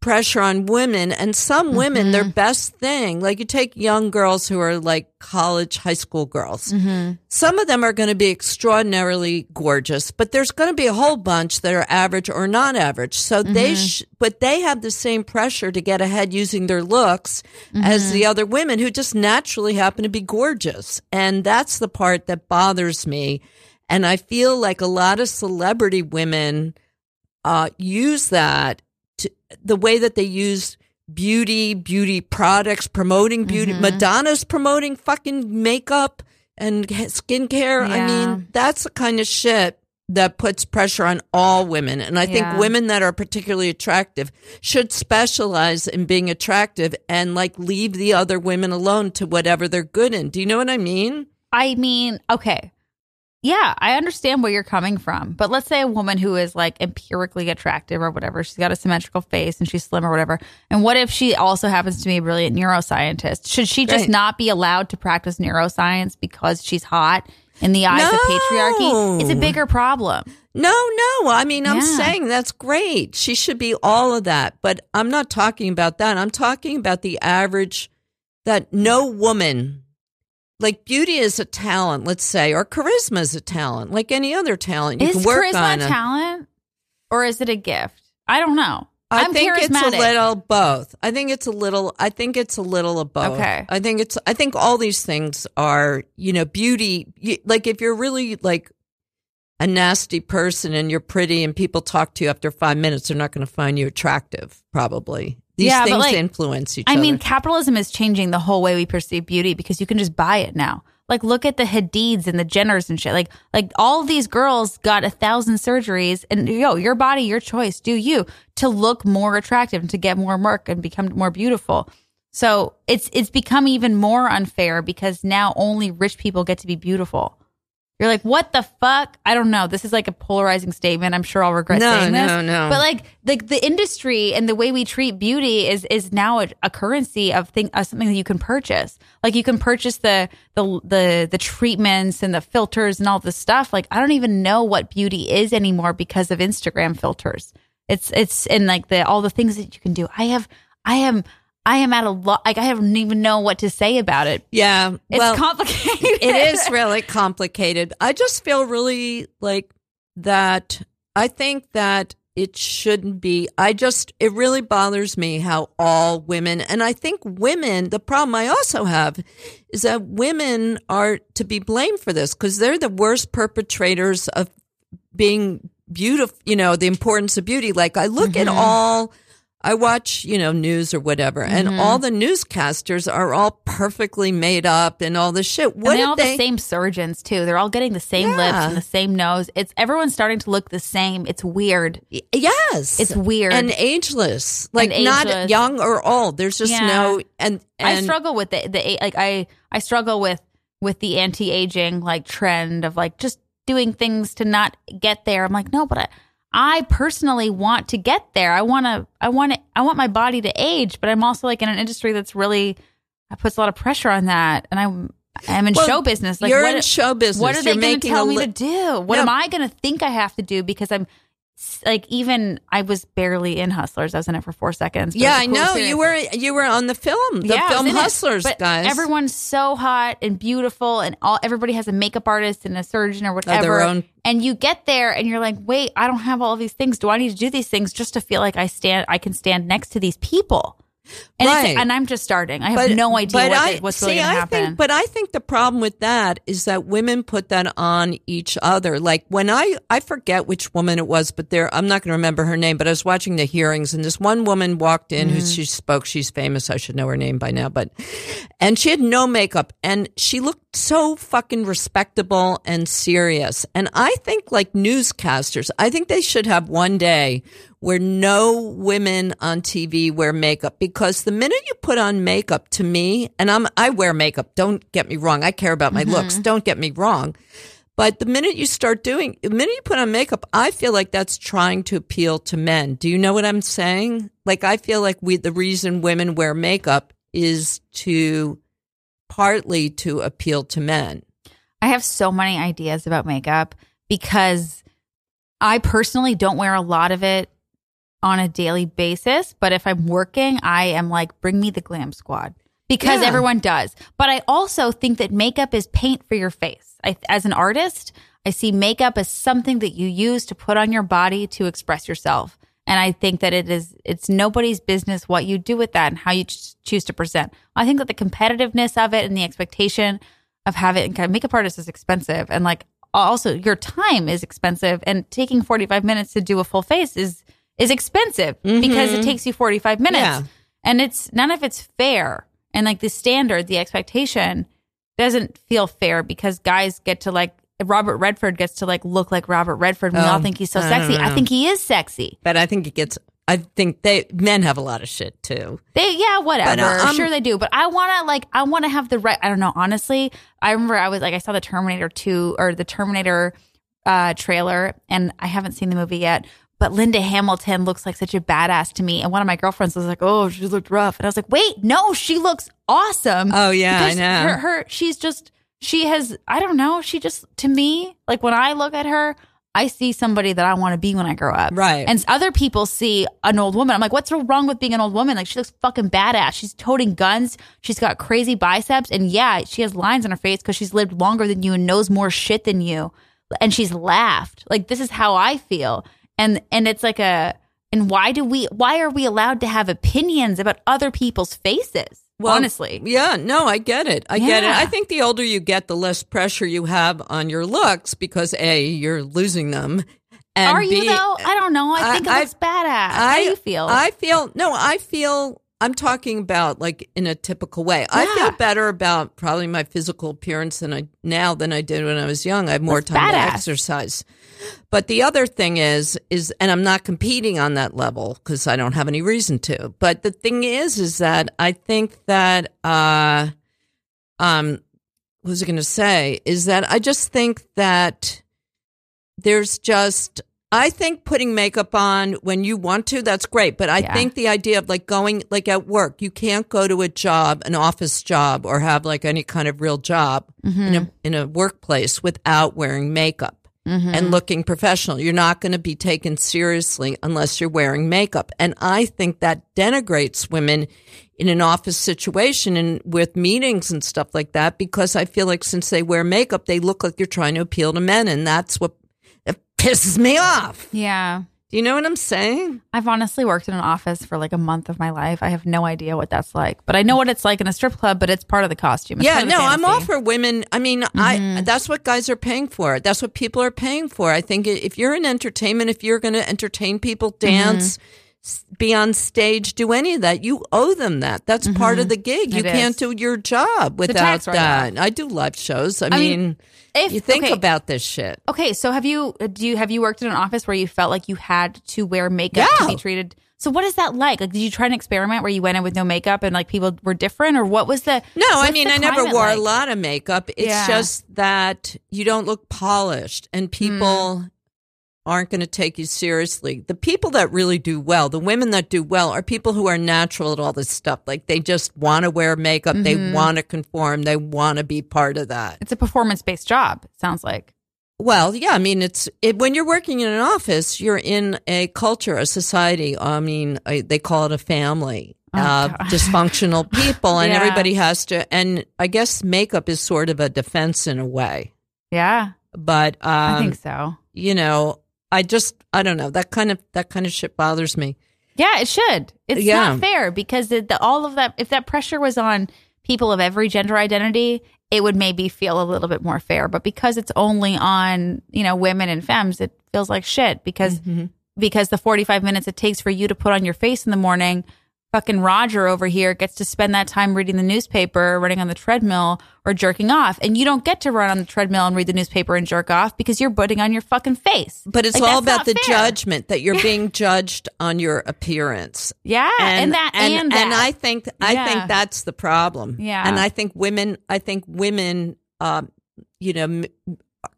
pressure on women and some Mm-hmm. women, their best thing, like you take young girls who are like college, high school girls. Mm-hmm. Some of them are going to be extraordinarily gorgeous, but there's going to be a whole bunch that are average or not average. So they, Mm-hmm. sh- but they have the same pressure to get ahead using their looks as Mm-hmm. the other women who just naturally happen to be gorgeous. And that's the part that bothers me. And I feel like a lot of celebrity women uh, use that to the way that they use beauty, beauty products, promoting beauty. Mm-hmm. Madonna's promoting fucking makeup and skincare. I mean, that's the kind of shit that puts pressure on all women. And I think Yeah. women that are particularly attractive should specialize in being attractive and like leave the other women alone to whatever they're good in. Do you know what I mean? I mean, okay. Yeah, I understand where you're coming from. But let's say a woman who is like empirically attractive or whatever, she's got a symmetrical face and she's slim or whatever. And what if she also happens to be a brilliant neuroscientist? Should she just Right. not be allowed to practice neuroscience because she's hot in the eyes of patriarchy? It's a bigger problem. No, no. I mean, I'm Yeah. saying that's great. She should be all of that. But I'm not talking about that. I'm talking about the average that no woman, like beauty is a talent, let's say, or charisma is a talent, like any other talent. You is can work charisma on a talent or is it a gift? I don't know. I I'm think it's a little both. I think it's a little. I think it's a little of both. Okay. I think it's. I think all these things are. You know, beauty. You, like if you're really like a nasty person and you're pretty and people talk to you after five minutes, they're not going to find you attractive. Probably these Yeah, things like, influence each I other. mean, capitalism is changing the whole way we perceive beauty because you can just buy it now. Like, look at the Hadids and the Jenners and shit. Like, like all these girls got a thousand surgeries, and yo, your body, your choice, do you to look more attractive and to get more work and become more beautiful. So it's it's become even more unfair because now only rich people get to be beautiful. You're like, what the fuck? I don't know. This is like a polarizing statement. I'm sure I'll regret No, saying this. no, no. no. But like the the industry and the way we treat beauty is is now a, a currency of thing of something that you can purchase. Like you can purchase the the the the treatments and the filters and all this stuff. Like I don't even know what beauty is anymore because of Instagram filters. It's it's and like the all the things that you can do. I have I am I am at a lot. Like I don't even know what to say about it. yeah. It's well, complicated. it is really complicated. I just feel really like that. I think that it shouldn't be. I just, it really bothers me how all women, and I think women, the problem I also have is that women are to be blamed for this because they're the worst perpetrators of being beautiful, you know, the importance of beauty. Like I look at mm-hmm. all, I watch, you know, news or whatever, and mm-hmm. all the newscasters are all perfectly made up and all this shit. What and they all they? the same surgeons too. They're all getting the same lips and the same nose. It's everyone's starting to look the same. It's weird. yes, It's weird. and ageless, like And not ageless. young or old. There's just Yeah. no and and I struggle with the the like I I struggle with with the anti aging like trend of like just doing things to not get there. I'm like no, but I I personally want to get there. I want to I want to I want my body to age, but I'm also like in an industry that's really that puts a lot of pressure on that, and I'm I'm in Well, show business. Like you're what, in show business. What are they You're going to tell a me to do? What No. am I going to think I have to do? Because I'm like, even I was barely in Hustlers. I was in it for four seconds. yeah, I cool know experience. you were you were on the film, the Yeah, film. Hustlers, but guys. Everyone's so hot and beautiful, and all everybody has a makeup artist and a surgeon or oh, whatever. own- And you get there, and you're like, "Wait, I don't have all these things. Do I need to do these things just to feel like I stand? I can stand next to these people?" And Right. it's, and I'm just starting. I have no idea what, I- what's see, really going to happen. Think, but I think the problem with that is that women put that on each other. Like when I, I forget which woman it was, but there, I'm not going to remember her name, but I was watching the hearings and this one woman walked in who Mm. she spoke. She's famous. I should know her name by now, but, and she had no makeup and she looked so fucking respectable and serious. And I think like newscasters, I think they should have one day where no women on TV wear makeup because the minute you put on makeup to me, and I'm, I wear makeup. Don't get me wrong. I care about my looks. Mm-hmm. Don't get me wrong. But the minute you start doing, the minute you put on makeup, I feel like that's trying to appeal to men. Do you know what I'm saying? Like, I feel like we, the reason women wear makeup is to partly to appeal to men. I have so many ideas about makeup because I personally don't wear a lot of it on a daily basis. But if I'm working, I am like, bring me the glam squad because Yeah. everyone does. But I also think that makeup is paint for your face. I, as an artist, I see makeup as something that you use to put on your body to express yourself. And I think that it is, it's nobody's business what you do with that and how you ch- choose to present. I think that the competitiveness of it and the expectation of having a makeup artists is expensive. And like also your time is expensive and taking 45 minutes to do a full face is, is expensive because it takes you 45 minutes Yeah. and it's none of it's fair. And like the standard, the expectation doesn't feel fair because guys get to like Robert Redford gets to like look like Robert Redford. We all Oh, think he's so I sexy. I think he is sexy. But I think it gets. I think they men have a lot of shit too. They yeah, whatever. But, um, sure they do. But I wanna like I wanna have the right I don't know, honestly. I remember I was like I saw the Terminator 2 or the Terminator uh trailer and I haven't seen the movie yet. But Linda Hamilton looks like such a badass to me. And one of my girlfriends was like, Oh, she looked rough. And I was like, Wait, no, she looks awesome. Oh yeah, I know. Her, her she's just she has I don't know, she just to me, like when I look at her, I see somebody that I want to be when I grow up. Right. And other people see an old woman. I'm like, what's wrong with being an old woman? Like she looks fucking badass. She's toting guns. She's got crazy biceps. And yeah, she has lines on her face because she's lived longer than you and knows more shit than you. And she's laughed. Like this is how I feel. And and it's like a and why do we why are we allowed to have opinions about other people's faces? Well, honestly. Yeah, no, I get it. I get it. I think the older you get, the less pressure you have on your looks because A, you're losing them. And Are you B, though? I don't know. I I- think I- looks badass. How do you feel? I feel no, I feel I'm talking about like in a typical way. I feel better about probably my physical appearance than I now than I did when I was young. I have more That's time to exercise. But the other thing is is and I'm not competing on that level because I don't have any reason to. But the thing is is that I think that uh um what was I going to say is that I just think that there's just I think putting makeup on when you want to that's great, but I Yeah. think the idea of like going like at work, you can't go to a job, an office job or have like any kind of real job Mm-hmm. in a in a workplace without wearing makeup. Mm-hmm. And looking professional. You're not going to be taken seriously unless you're wearing makeup. And I think that denigrates women in an office situation and with meetings and stuff like that because I feel like since they wear makeup, they look like you're trying to appeal to men. And that's what it pisses me off. yeah. Do you know what I'm saying? I've honestly worked in an office for like a month of my life. I have no idea what that's like, but I know what it's like in a strip club. But it's part of the costume. It's yeah, no, I'm all for women. I mean, I mm-hmm. that's what guys are paying for. That's what people are paying for. I think if you're in entertainment, if you're going to entertain people, mm-hmm. dance, s be on stage, do any of that, you owe them that. That's part of mm-hmm. the gig. You It can't do your job without that. I do live shows. I, I mean, mean, If you think okay, about this shit. Okay, so have you uh, do you have you worked in an office where you felt like you had to wear makeup to be treated? So what is that like? Like, did you try an experiment where you went in with no makeup and like people were different, or what was the? No, I mean, I never wore like? a lot of makeup. It's Yeah. just that you don't look polished and people mm. Aren't going to take you seriously. The people that really do well, the women that do well, are people who are natural at all this stuff. Like they just want to wear makeup, they want to conform, they want to be part of that. It's a performance based job. Sounds like. Well, yeah, I mean, it's it, when you're working in an office, you're in a culture, a society. I mean, I, they call it a family. Oh, uh, dysfunctional people, and Yeah. everybody has to. And I guess makeup is sort of a defense in a way. Yeah, But um, I think so. you know, I just I don't know that kind of that kind of shit bothers me. Yeah, it should. It's Yeah. not fair because it, the, all of that, if that pressure was on people of every gender identity, it would maybe feel a little bit more fair. But because it's only on, you know, women and femmes, it feels like shit because, Mm-hmm. because the 45 minutes it takes for you to put on your face in the morning, fucking Roger over here gets to spend that time reading the newspaper, running on the treadmill or jerking off. And you don't get to run on the treadmill and read the newspaper and jerk off because you're putting on your fucking face. But it's Like, all about the fair. judgment that you're being judged on your appearance. Yeah. And, that, and, that. I think I Yeah. think that's the problem. Yeah. and I think women I think women um, you know m-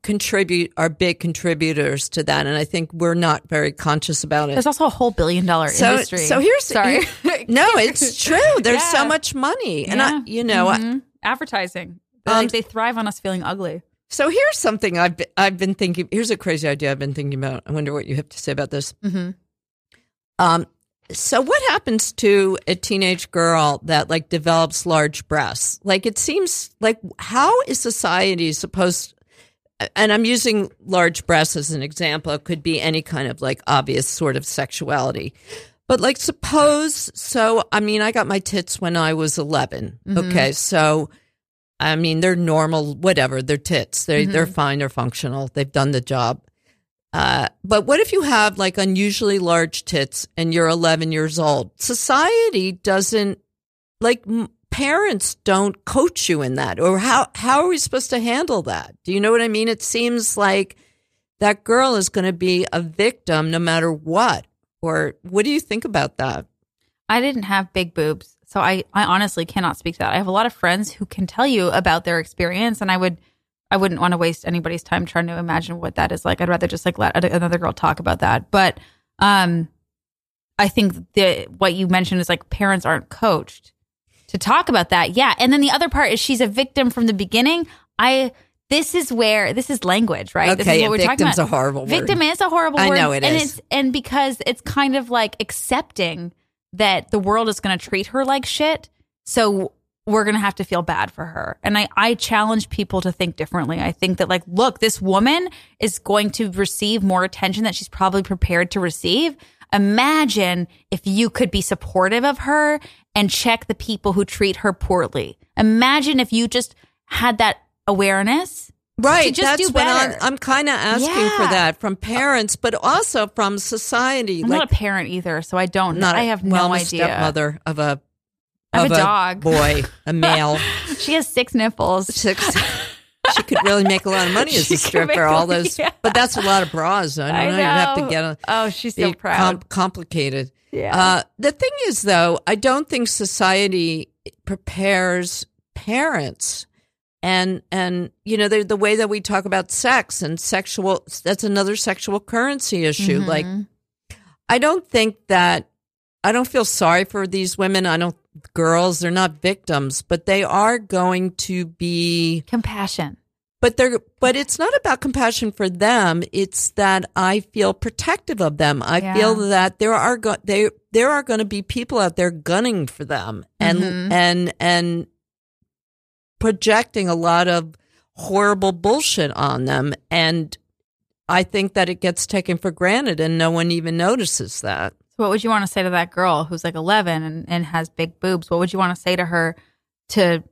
contribute are big contributors to that, and I think we're not very conscious about it. There's also a whole billion dollar So industry. so here's sorry. no, it's true. There's so much money, and I you know. I- Mhm. advertising. They're Um, like they thrive on us feeling ugly. So here's something I've been, I've been thinking. Here's a crazy idea I've been thinking about. I wonder what you have to say about this. Mhm. Um, so what happens to a teenage girl that like develops large breasts? Like it seems like how is society supposed? And I'm using large breasts as an example. It could be any kind of like obvious sort of sexuality. But like suppose so I mean I got my tits when I was 11. Okay, so I mean they're normal whatever, they're tits. They they're fine, they're functional. They've done the job. Uh, but what if you have like unusually large tits and you're 11 years old? Society doesn't like m- parents don't coach you in that, or how how are we supposed to handle that? Do you know what I mean? It seems like that girl is going to be a victim no matter what. Or what do you think about that? I didn't have big boobs, so I I honestly cannot speak that. I have a lot of friends who can tell you about their experience, and I would I wouldn't want to waste anybody's time trying to imagine what that is like. I'd rather just like let another girl talk about that. But um, I think the what you mentioned is like parents aren't coached to talk about that. Yeah, and then the other part is she's a victim from the beginning. I this is where this is language, right? Okay, this is what we're talking about. a horrible word. Victim is a horrible I word. I know it and is. It's, and because it's kind of like accepting that the world is going to treat her like shit. So we're going to have to feel bad for her. And I, I challenge people to think differently. I think that like, look, this woman is going to receive more attention that she's probably prepared to receive. Imagine if you could be supportive of her and check the people who treat her poorly. Imagine if you just had that awareness. Right. just that's do what I'm. I'm kind of asking for that from parents, but also from society. I'm like, not a parent either, so I don't not a- I have no a idea. Stepmother of a have of a dog. boy, a male. She has six nipples. Six. she could really make a lot of money as a stripper. All those, yeah. but that's a lot of bras. I don't I know. You have to get a. Oh, she's so proud. com- complicated. Yeah. Uh, the thing is, though, I don't think society prepares parents. And and you know the the way that we talk about sex and sexual that's another sexual currency issue. Mhm. Like I don't think that I don't feel sorry for these women. I don't girls, they're not victims, but they are going to be compassion. but they're but it's not about compassion for them it's that i feel protective of them i Yeah. feel that there are go- they there are going to be people out there gunning for them and Mhm. and and projecting a lot of horrible bullshit on them and i think that it gets taken for granted and no one even notices that So what would you want to say to that girl who's like 11 and, and has big boobs? What would you want to say to her to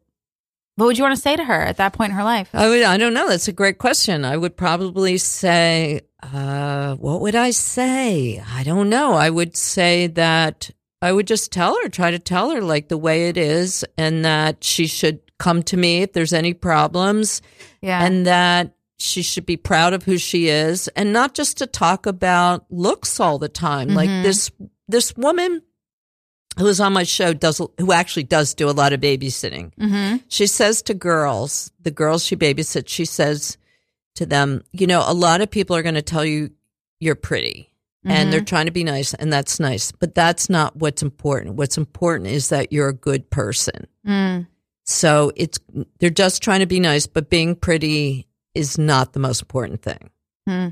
what would you want to say to her at that point in her life? I would, I don't know. That's a great question. I would probably say, uh, what would I say? I don't know. I would say that I would just tell her, try to tell her like the way it is, and that she should come to me if there's any problems, Yeah. and that she should be proud of who she is, and not just to talk about looks all the time. Like Mhm. this, this woman who is on my show does, who actually does do a lot of babysitting mm-hmm. she says to girls, the girls she babysits, she says to them, you know, a lot of people are going to tell you you're pretty and they're trying to be nice and that's nice, but that's not what's important. What's important is that you're a good person. Mm. So it's, they're just trying to be nice, but being pretty is not the most important thing. Hmm.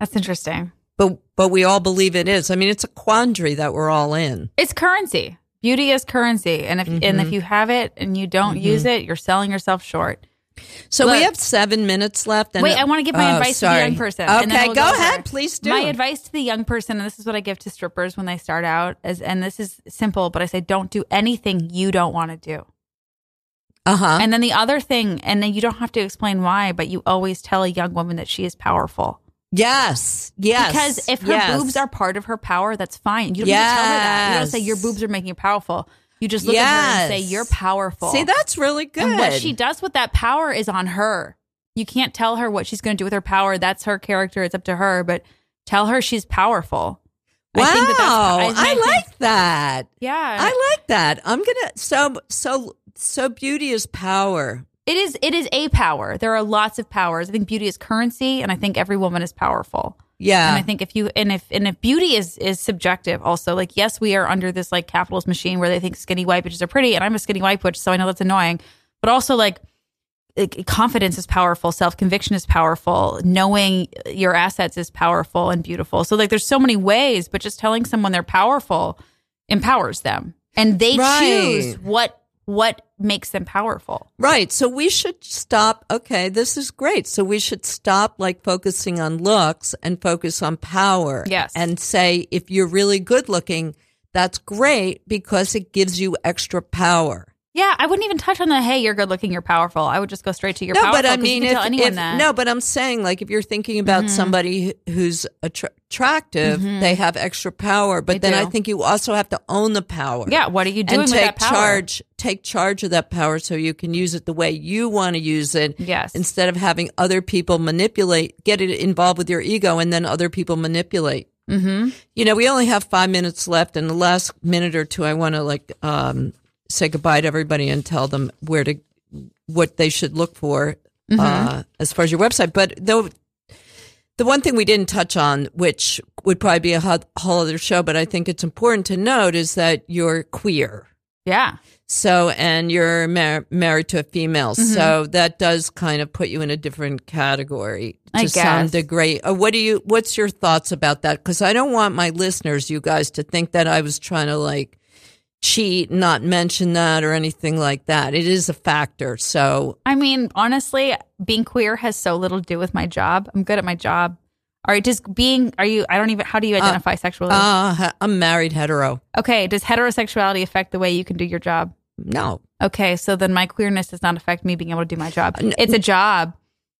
That's interesting. But, but we all believe it is. I mean, it's a quandary that we're all in. It's currency. Beauty is currency, and if and Mm-hmm. if you have it and you don't use it, you're selling yourself short. So we have seven minutes left. And Wait, I want to give my Oh, advice to the young person. and Okay, we'll go over. ahead. Please do. My advice to the young person, and this is what I give to strippers when they start out, is and this is simple, but I say don't do anything you don't want to do. Uh huh. And then the other thing, and then you don't have to explain why, but you always tell a young woman that she is powerful. Yes. Yes. Because if her yes. boobs are part of her power, that's fine. You don't to tell her that. You don't say your boobs are making you powerful. You just look at her and say you're powerful. See, that's really good. And what she does with that power is on her. You can't tell her what she's going to do with her power. That's her character. It's up to her. But tell her she's powerful. Wow. I think that that's, I, think- like that. Yeah, I like that. I'm gonna so so so beauty is power. it is. It is a power. There are lots of powers. I think beauty is currency, and I think every woman is powerful. Yeah. And I think if you and if and if beauty is is subjective also like yes we are under this like capitalist machine where they think skinny white bitches are pretty and I'm a skinny white bitch so I know that's annoying but also like confidence is powerful self conviction is powerful knowing your assets is powerful and beautiful so like there's so many ways but just telling someone they're powerful empowers them and they Right. choose what what makes them powerful Right. So we should stop. Okay, this is great. So we should stop like focusing on looks and focus on power. Yes. And say if you're really good looking, that's great because it gives you extra power. Yeah, I wouldn't even touch on the hey, you're good looking, you're powerful. I would just go straight to your power. no, powerful. but I mean, if, tell if- that. Mm-hmm. no, but I'm saying like if you're thinking about somebody who's attra- attractive, they have extra power. But They then I think you also have to own the power. yeah, what are you doing and with take that power? charge. Take charge of that power so you can use it the way you want to use it. Yes. Instead of having other people manipulate, get it involved with your ego, and then other people manipulate. Mm-hmm. You know, we only have five minutes left, and the last minute or two, I want to like um, say goodbye to everybody and tell them where to, what they should look for Mm-hmm. uh, as far as your website. But though, the one thing we didn't touch on, which would probably be a ho- whole other show, but I think it's important to note, is that you're queer. Yeah. So, and you're mar- married to a female. Mm-hmm. So that does kind of put you in a different category to I some degree. Uh, what do you, what's your thoughts about that? Cause I don't want my listeners, you guys, to think that I was trying to like cheat, not mention that or anything like that. It is a factor. So, I mean, honestly, being queer has so little to do with my job. I'm good at my job. All right, just being, are you, I don't even, how do you identify sexually? uh, I'm married hetero. okay, does heterosexuality affect the way you can do your job? No. Okay, so then my queerness does not affect me being able to do my job. It's a job.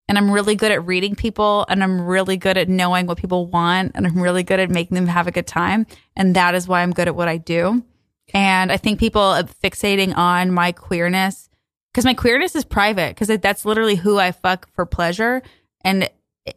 And I'm really good at reading people and I'm really good at knowing what people want and I'm really good at making them have a good time. And that is why I'm good at what I do. And I think people are fixating on my queerness because my queerness is private because that's literally who I fuck for pleasure. And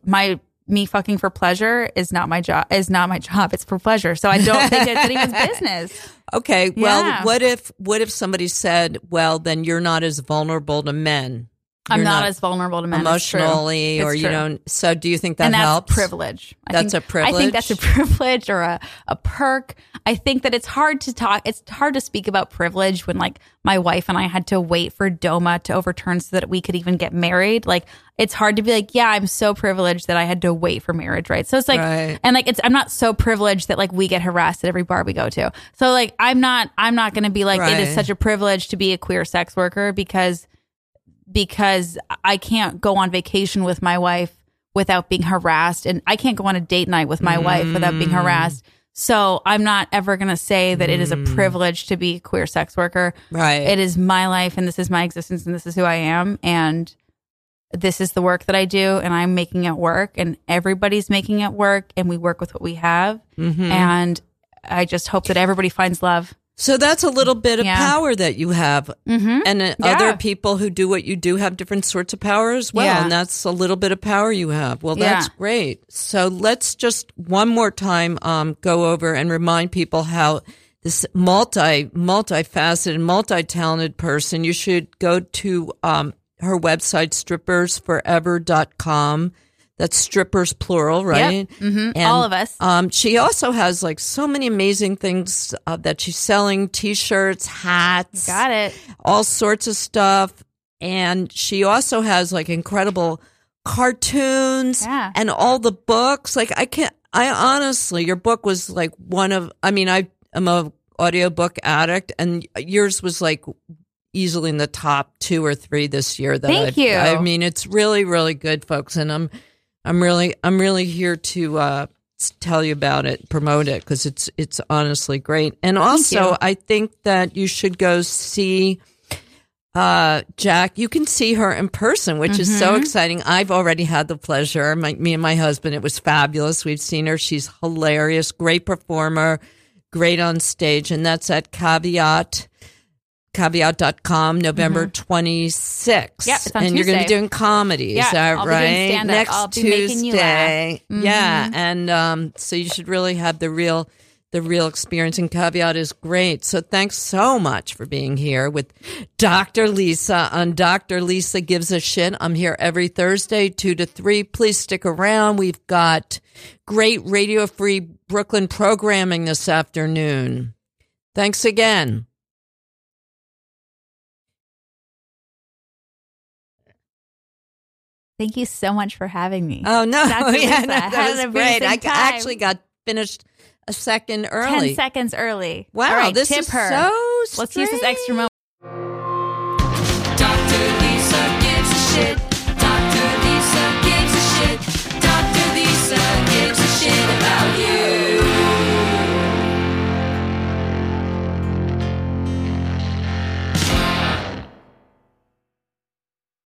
my me fucking for pleasure is not my job is not my job. It's for pleasure. So I don't think it's anyone's business. Okay. Well, Yeah. what if, what if somebody said, well, then you're not as vulnerable to men? I'm You're not, as vulnerable to men. Emotionally It's or you don't so do you think that and that's helps privilege. I That's think, a privilege? I think that's a privilege or a, a perk. I think that it's hard to talk. It's hard to speak about privilege when like my wife and I had to wait for DOMA to overturn so that we could even get married. Like it's hard to be like, yeah, I'm so privileged that I had to wait for marriage, right? So it's like, Right. and like it's I'm not so privileged that like we get harassed at every bar we go to. So like I'm not I'm not going to be like it Right. is such a privilege to be a queer sex worker because because I can't go on vacation with my wife without being harassed and I can't go on a date night with my wife without being mm. harassed. So I'm not ever going to say that it is a mm. privilege to be a queer sex worker. right It is my life and this is my existence and this is who I am and this is the work that I do and I'm making it work and everybody's making it work and we work with what we have mm-hmm. and I just hope that everybody finds love. So that's a little bit of Yeah. power that you have Mm-hmm. and uh, Yeah. other people who do what you do have different sorts of power as well Yeah. and that's a little bit of power you have well that's great so let's just one more time um, go over and remind people how this multi multifaceted multi-talented person you should go to um, her website strippersforever.com that's strippers plural right Mhm. And, All of us. um, she also has like so many amazing things uh, that she's selling: t-shirts, hats, Got it. all sorts of stuff. And she also has like incredible cartoons Yeah. and all the books. Like I can't. I honestly, your book was like one of. I mean, I am a audiobook addict, and yours was like easily in the top two or three this year. That Thank I've- you. I mean, it's really, really good, folks, and I'm, I'm really, I'm really here to uh, tell you about it, promote it because it's, it's honestly great. And also, you. I think that you should go see uh Jacq, you can see her in person, which is so Mm-hmm. exciting. I've already had the pleasure. My, me and my husband, it was fabulous. We've seen her. She's hilarious, great performer, great on stage. And that's at caveat, caveat.com, November 26th. Mm-hmm. On and you're going to be doing comedy. Yeah, is that I'll right? Next I'll be making you laugh. Tuesday. Yeah. And um, so you should really have the real the real experience and caveat is great. So thanks so much for being here with Dr. Lisa on Dr. Lisa Gives a Shit. I'm here every Thursday, two to three. Please stick around. We've got great radio free Brooklyn programming this afternoon. Thanks again. Thank you so much for having me. Oh no, Dr. yeah, Lisa, no, that was great. I time. actually got finished a second early. Ten seconds early. Wow, right, this is her. so. Strange. Let's use this extra moment. Dr. Lisa gives a shit. Dr. Lisa gives a shit. Dr. Lisa gives a shit about you.